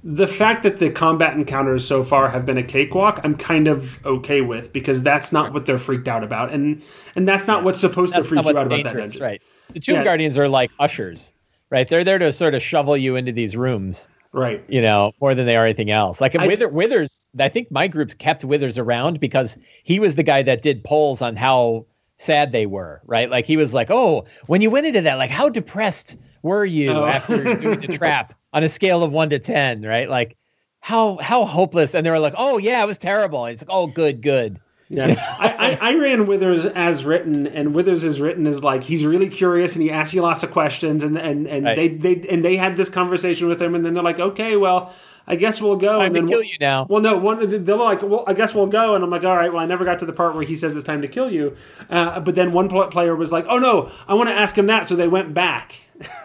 the fact that the combat encounters so far have been a cakewalk, I'm kind of okay with because that's not what they're freaked out about, and and that's not what's supposed That's to freak you out about that dungeon. right? The Tomb Yeah. Guardians are like ushers, right? They're there to sort of shovel you into these rooms. Right. you know, more than they are anything else. Like I- Wither, Withers, I think my groups kept Withers around because he was the guy that did polls on how sad they were, right? Like he was like, "Oh, when you went into that, like how depressed were you Oh. after doing the trap on a scale of 1 to 10, right? Like how how hopeless." And they were like, "Oh, yeah, it was terrible." And it's like, "Oh, good, good." Yeah, I, I, I ran Withers as written, and Withers is written as like he's really curious and he asks you lots of questions, and and and Right. they they and they had this conversation with him, and then they're like, okay, well, I guess we'll go, Time and to then kill we'll- you now. Well, no, one they're like, well, I guess we'll go, and I'm like, all right, well, I never got to the part where he says it's time to kill you, uh, but then one player was like, oh no, I want to ask him that, so they went back.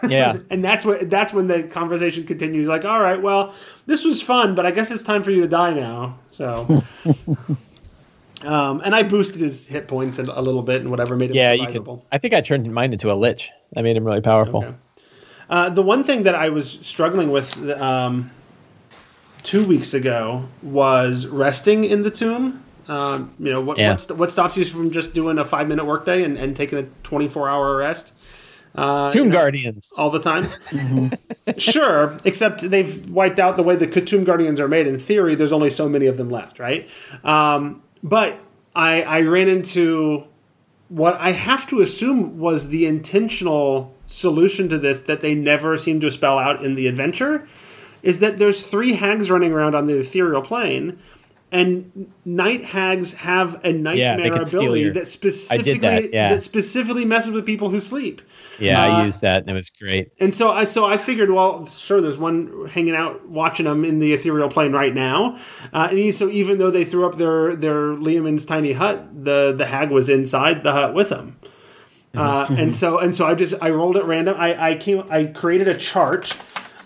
Yeah. and that's what that's when the conversation continues. Like, all right, well, this was fun, but I guess it's time for you to die now. So, um, and I boosted his hit points a, a little bit and whatever made him Yeah, you can. I think I turned mine into a lich. That made him really powerful. Okay. Uh, the one thing that I was struggling with um, two weeks ago was resting in the tomb. Um, you know, what, Yeah. what, what stops you from just doing a five minute workday and, and taking a 24 hour rest? Uh, Tomb you know, Guardians. all the time. sure, except they've wiped out the way the Tomb Guardians are made. In theory, there's only so many of them left, right? Um, but I, I ran into what I have to assume was the intentional solution to this that they never seem to spell out in the adventure is that there's three hags running around on the ethereal plane. And night hags have a nightmare steal ability your- that specifically that, yeah. that specifically messes with people who sleep. Yeah, Uh, I used that and it was great. And so I so I figured, well, sure, there's one hanging out watching them in the ethereal plane right now. Uh, and he, so even though they threw up their their Leomund's tiny hut, the the hag was inside the hut with them. Uh, and so and so I just I rolled at random. I I came I created a chart.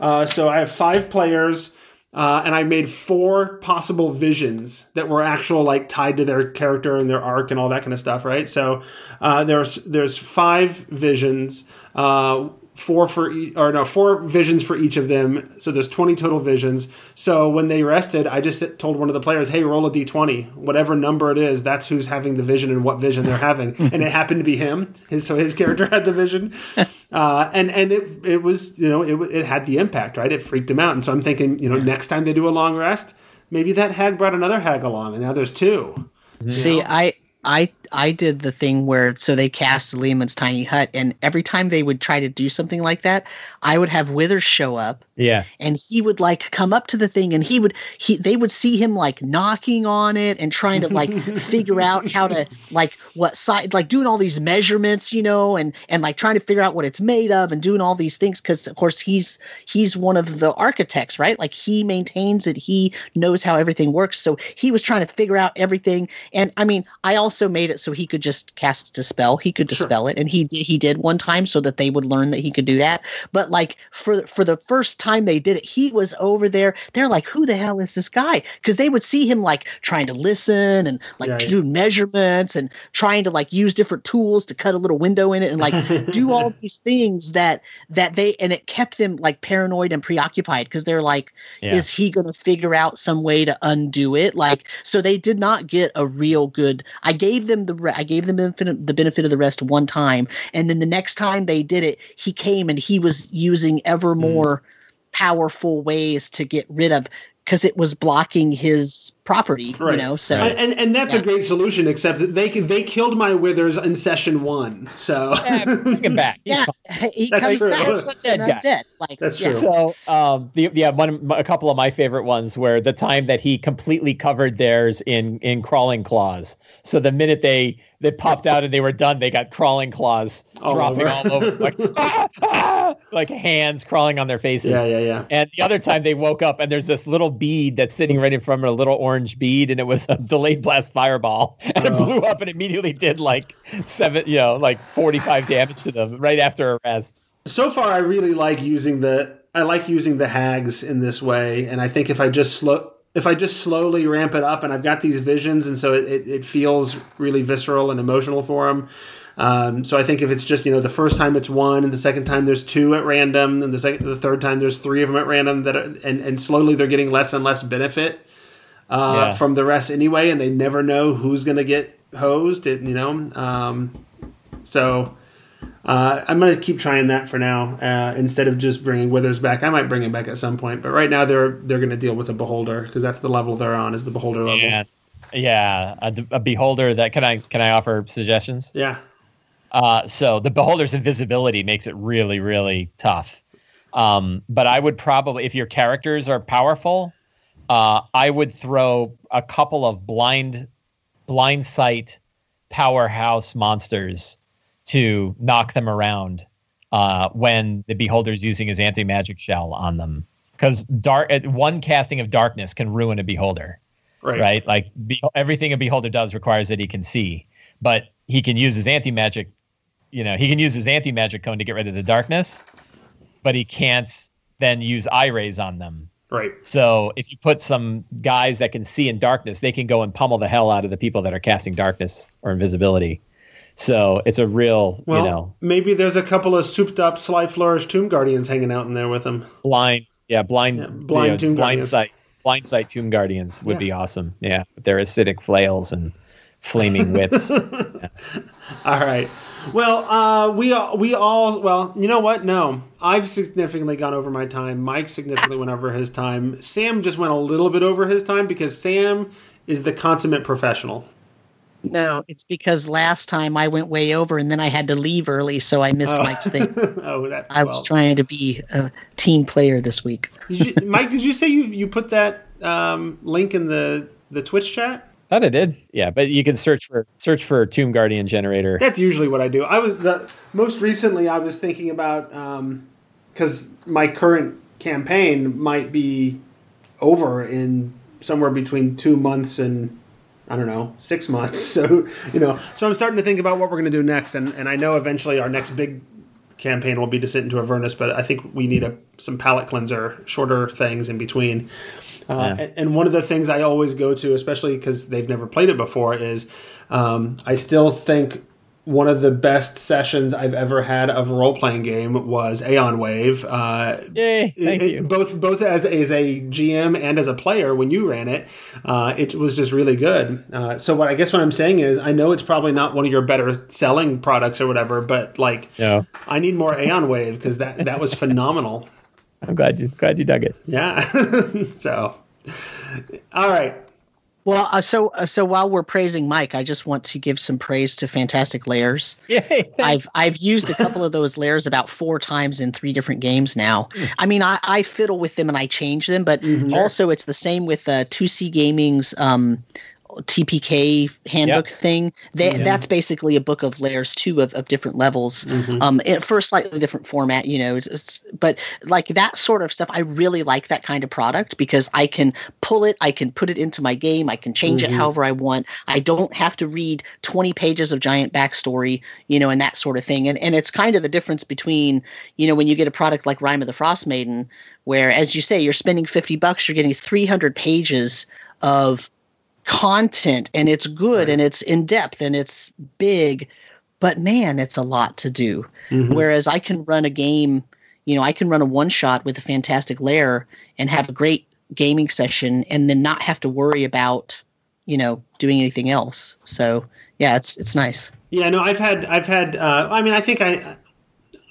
Uh, so I have five players. Uh, and I made four possible visions that were actual, like tied to their character and their arc and all that kind of stuff, right? So uh, there's there's five visions, uh, four for each, or no, four visions for each of them. So there's 20 total visions. So when they rested, I just told one of the players, "Hey, roll a d20, whatever number it is. That's who's having the vision and what vision they're having." and it happened to be him. His, so his character had the vision, uh, and and it it was you know it it had the impact, right? It freaked him out, and so I'm thinking, you know, next time they do a long rest, maybe that hag brought another hag along, and now there's two. See, I I I did the thing where so they cast Leomund's tiny hut, and every time they would try to do something like that, I would have Withers show up, Yeah. and he would like come up to the thing, and he would he they would see him like knocking on it and trying to like figure out how to like what side like doing all these measurements, you know, and and like trying to figure out what it's made of and doing all these things because of course he's he's one of the architects, right? Like he maintains it, he knows how everything works, so he was trying to figure out everything, and I mean I also made it so he could just cast dispel. He could dispel sure. it, and he he did one time so that they would learn that he could do that. But like for for the first time they did it, he was over there. They're like, "Who the hell is this guy?" Because they would see him like trying to listen and like yeah, do yeah. measurements and trying to like use different tools to cut a little window in it and like do all these things that that they and it kept them like paranoid and preoccupied because they're like, yeah. "Is he going to figure out some way to undo it?" Like, so they did not get a real good. I gave them the I gave them the benefit of the rest one time, and then the next time they did it, he came and he was using ever mm. more. Mm. Powerful ways to get rid of because it was blocking his property, right. you know. So and and that's yeah. a great solution, except that they they killed my withers in session one. So yeah, bring him back. yeah, he that's comes true. back dead, dead. Like that's yeah. true. So um, the yeah one a couple of my favorite ones were the time that he completely covered theirs in in crawling claws. So the minute they they popped out and they were done, they got crawling claws all dropping over. all over, like ah, ah, like hands crawling on their faces. Yeah, yeah, yeah. And the other time they woke up and there's this little bead that's sitting right in front of a little orange bead, and it was a delayed blast fireball, and oh. it blew up and immediately did like seven, you know, like forty five damage to them right after arrest. So far, I really like using the I like using the hags in this way, and I think if I just slow if I just slowly ramp it up, and I've got these visions, and so it, it, it feels really visceral and emotional for them. Um, so I think if it's just you know the first time it's one, and the second time there's two at random, and the second the third time there's three of them at random, that are, and and slowly they're getting less and less benefit uh, yeah. from the rest anyway, and they never know who's going to get hosed. It, you know, um, so uh, I'm going to keep trying that for now uh, instead of just bringing Withers back. I might bring him back at some point, but right now they're they're going to deal with a Beholder because that's the level they're on is the Beholder level. Yeah, yeah, a, a Beholder. That can I can I offer suggestions? Yeah. Uh, so the Beholder's invisibility makes it really really tough. Um, but I would probably, if your characters are powerful, uh, I would throw a couple of blind blind sight powerhouse monsters to knock them around uh, when the beholder's using his anti magic shell on them. Because dark one casting of darkness can ruin a beholder, right? right? Like be, everything a beholder does requires that he can see, but he can use his anti magic. You know, he can use his anti magic cone to get rid of the darkness, but he can't then use eye rays on them. Right. So if you put some guys that can see in darkness, they can go and pummel the hell out of the people that are casting darkness or invisibility. So it's a real, well, you know. Maybe there's a couple of souped up Sly Flourish Tomb Guardians hanging out in there with them. Blind, yeah, blind, yeah, blind you know, Tomb blind Guardians. sight, blind sight Tomb Guardians would yeah. be awesome. Yeah, with their acidic flails and flaming whips. yeah. All right. Well, uh, we all, we all well, you know what? No, I've significantly gone over my time. Mike significantly went over his time. Sam just went a little bit over his time because Sam is the consummate professional. No, it's because last time I went way over and then I had to leave early, so I missed oh. Mike's thing. oh, that, I was trying to be a team player this week. did you, Mike, did you say you, you put that um, link in the, the Twitch chat? Thought I did. Yeah, but you can search for search for Tomb Guardian generator. That's usually what I do. I was the most recently I was thinking about because um, my current campaign might be over in somewhere between two months and I don't know, six months. So, you know, so I'm starting to think about what we're going to do next. And, and I know eventually our next big campaign will be Descent into Avernus, but I think we need a, some palate cleanser, shorter things in between. Uh, yeah. and, one of the things I always go to, especially because they've never played it before, is um, I still think one of the best sessions I've ever had of a role playing game was Aeon Wave. Uh, Yay! Thank it, you. Both both as as a GM and as a player when you ran it, uh, it was just really good. Uh, so what I guess what I'm saying is I know it's probably not one of your better selling products or whatever, but like yeah. I need more Aeon Wave because that that was phenomenal. I'm glad you glad you dug it. Yeah. so, all right. Well, uh, so uh, so while we're praising Mike, I just want to give some praise to Fantastic Lairs. Yay! I've I've used a couple of those lairs about four times in three different games now. I mean, I, I fiddle with them and I change them, but mm-hmm. also it's the same with uh, 2C Gaming's um, TPK handbook Yep. thing. They, Mhm. That's basically a book of lairs too of, of different levels. Um, it, for a slightly different format, you know. But like that sort of stuff, I really like that kind of product because I can pull it, I can put it into my game, I can change Mhm. it however I want. I don't have to read twenty pages of giant backstory, you know, and that sort of thing. And and it's kind of the difference between, you know, when you get a product like Rime of the Frost Maiden, where as you say, you're spending fifty bucks, you're getting three hundred pages of content and it's good and it's in depth and it's big but man it's a lot to do Mhm. whereas i can run a game you know i can run a one shot with a fantastic lair and have a great gaming session and then not have to worry about you know doing anything else so yeah it's it's nice Yeah, no, I've had, I've had. Uh, I mean, I think I,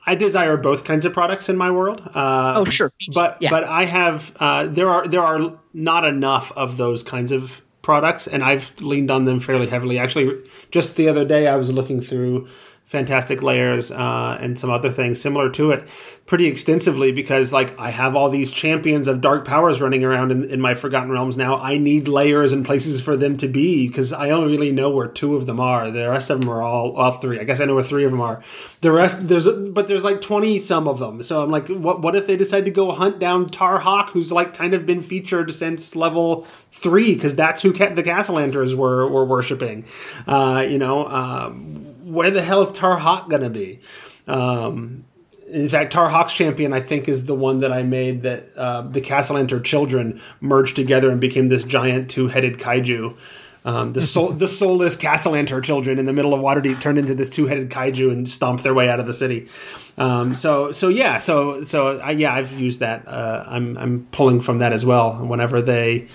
I desire both kinds of products in my world. Uh, oh sure but yeah but I have. Uh, there are there are not enough of those kinds of products, and I've leaned on them fairly heavily. Actually, just the other day, I was looking through fantastic lairs uh, and some other things similar to it pretty extensively because like i have all these champions of dark powers running around in, in my forgotten realms now. I need lairs and places for them to be because i only really know where two of them are. The rest of them are all all three. I guess i know where three of them are. The rest there's but there's like 20 some of them so i'm like what what if they decide to go hunt down tarhawk who's like kind of been featured since level three because that's who ca- the Cassalanters were were worshiping. Uh, you know um, where the hell is Tar Tarhawk gonna be? Um, in fact, Tar Tarhawk's champion, I think, is the one that I made that uh, the Cassalanter children merged together and became this giant two-headed kaiju. Um, the soul, the soulless Cassalanter children in the middle of Waterdeep turned into this two-headed kaiju and stomped their way out of the city. Um, so, so yeah, so so I, yeah, I've used that. Uh, I'm I'm pulling from that as well. Whenever they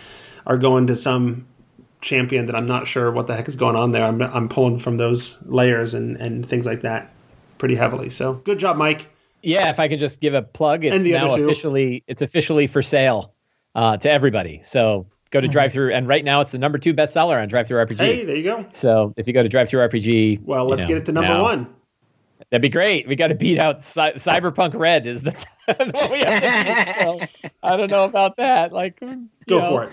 are going to some champion that I'm not sure what the heck is going on there. I'm, I'm pulling from those lairs and, and things like that pretty heavily. So good job, Mike. Yeah, if I could just give a plug, it's now officially it's officially for sale uh, to everybody. So go to drive through, and right now it's the number two bestseller on DriveThruRPG. Hey, there you go. So if you go to DriveThruRPG, Well, let's know, get it to number now- one. That'd be great. We got to beat out Cy- Cyberpunk Red. Is the that we have to do. So, I don't know about that. Like, Go know, for it.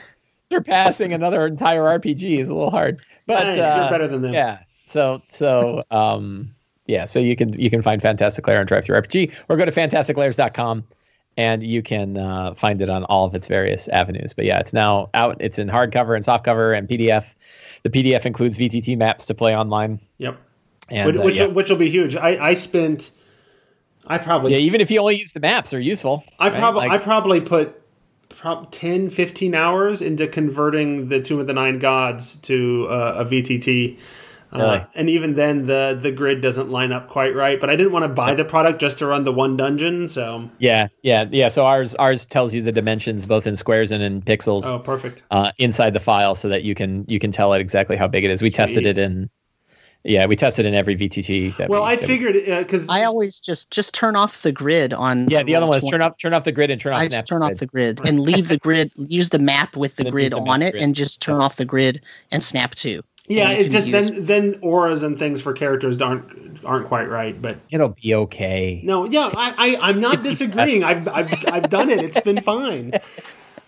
Surpassing another entire RPG is a little hard, but Hey, uh, you're better than them. yeah. So so um yeah, so you can you can find Fantastic Lair on DriveThruRPG or go to fantasticlairs.com and you can uh, find it on all of its various avenues. But yeah, it's now out. It's in hardcover and softcover and PDF. The PDF includes VTT maps to play online. Yep. And which uh, which, yeah. which will be huge. I, I spent. I probably. yeah, even if you only use the maps, they're useful. I right? probably. Like- I probably put. Prob 10, 15 hours into converting the Tomb of the Nine Gods to uh, a VTT. Uh, Really? and even then, the the grid doesn't line up quite right. But I didn't want to buy the product just to run the one dungeon. So, yeah, yeah, yeah. So ours ours tells you the dimensions both in squares and in pixels. oh, perfect. uh, inside the file so that you can you can tell it exactly how big it is. We tested it in yeah, we tested in every VTT. That Well, we, I that figured uh, because i always just just turn off the grid on yeah, the other one is turn off turn off the grid and turn off I just turn off the grid and leave the grid. Use the map with the grid the on it, grid. and just turn off the grid and snap to. yeah, it just use- then then auras and things for characters aren't aren't quite right. But It'll be okay. no, yeah, I, I I'm not disagreeing. I've I've I've done it. It's been fine.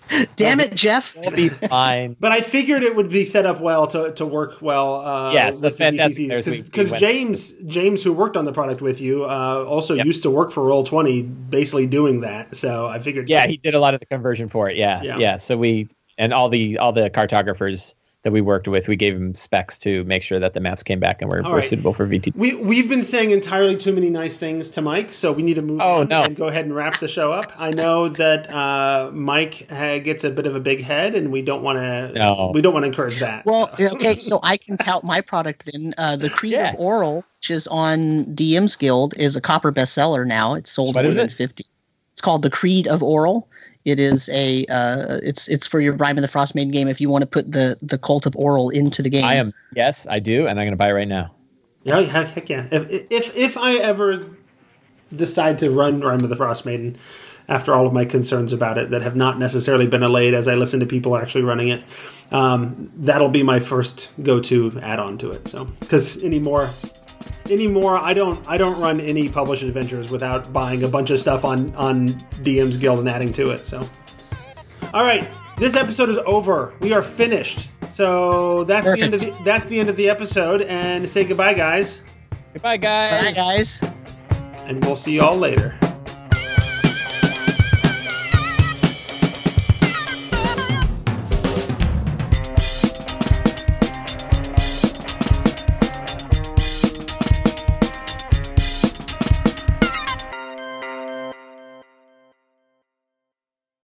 Damn it, Jeff! It'll be fine. But I figured it would be set up well to, to work well. Uh, Yes, the with fantastic players we- we because went James James who worked on the product with you uh, also Yep. used to work for Roll Twenty, basically doing that. So I figured. Yeah, he did a lot of the conversion for it. Yeah, Yeah. yeah. So we and all the all the cartographers that we worked with, we gave them specs to make sure that the maps came back and were, All were right. suitable for VT. We we've been saying entirely too many nice things to Mike, so we need to move Oh, on no. and go ahead and wrap the show up. I know that uh, Mike uh, gets a bit of a big head, and we don't want to. No. We don't want to encourage that. Well, okay, so I can tout my product then. Uh, the Creed Yeah. of Auril, which is on DM's Guild, is a copper bestseller now. It's sold What more than it? fifty. It's called the Creed of Auril. It is a uh, it's it's for your Rime of the Frost Maiden game if you want to put the the cult of Auril into the game. I am yes, I do, and I'm going to buy it right now. Yeah, heck, heck yeah. If, if if I ever decide to run Rime of the Frost Maiden, after all of my concerns about it that have not necessarily been allayed as I listen to people actually running it, um, that'll be my first go-to add-on to it. So because anymore, anymore, I don't I don't run any published adventures without buying a bunch of stuff on on DM's Guild and adding to it. So. All right, this episode is over. We are finished. So that's the end of the, that's the end of the episode. And say goodbye, guys. Goodbye, guys. Bye, guys. And we'll see you all later.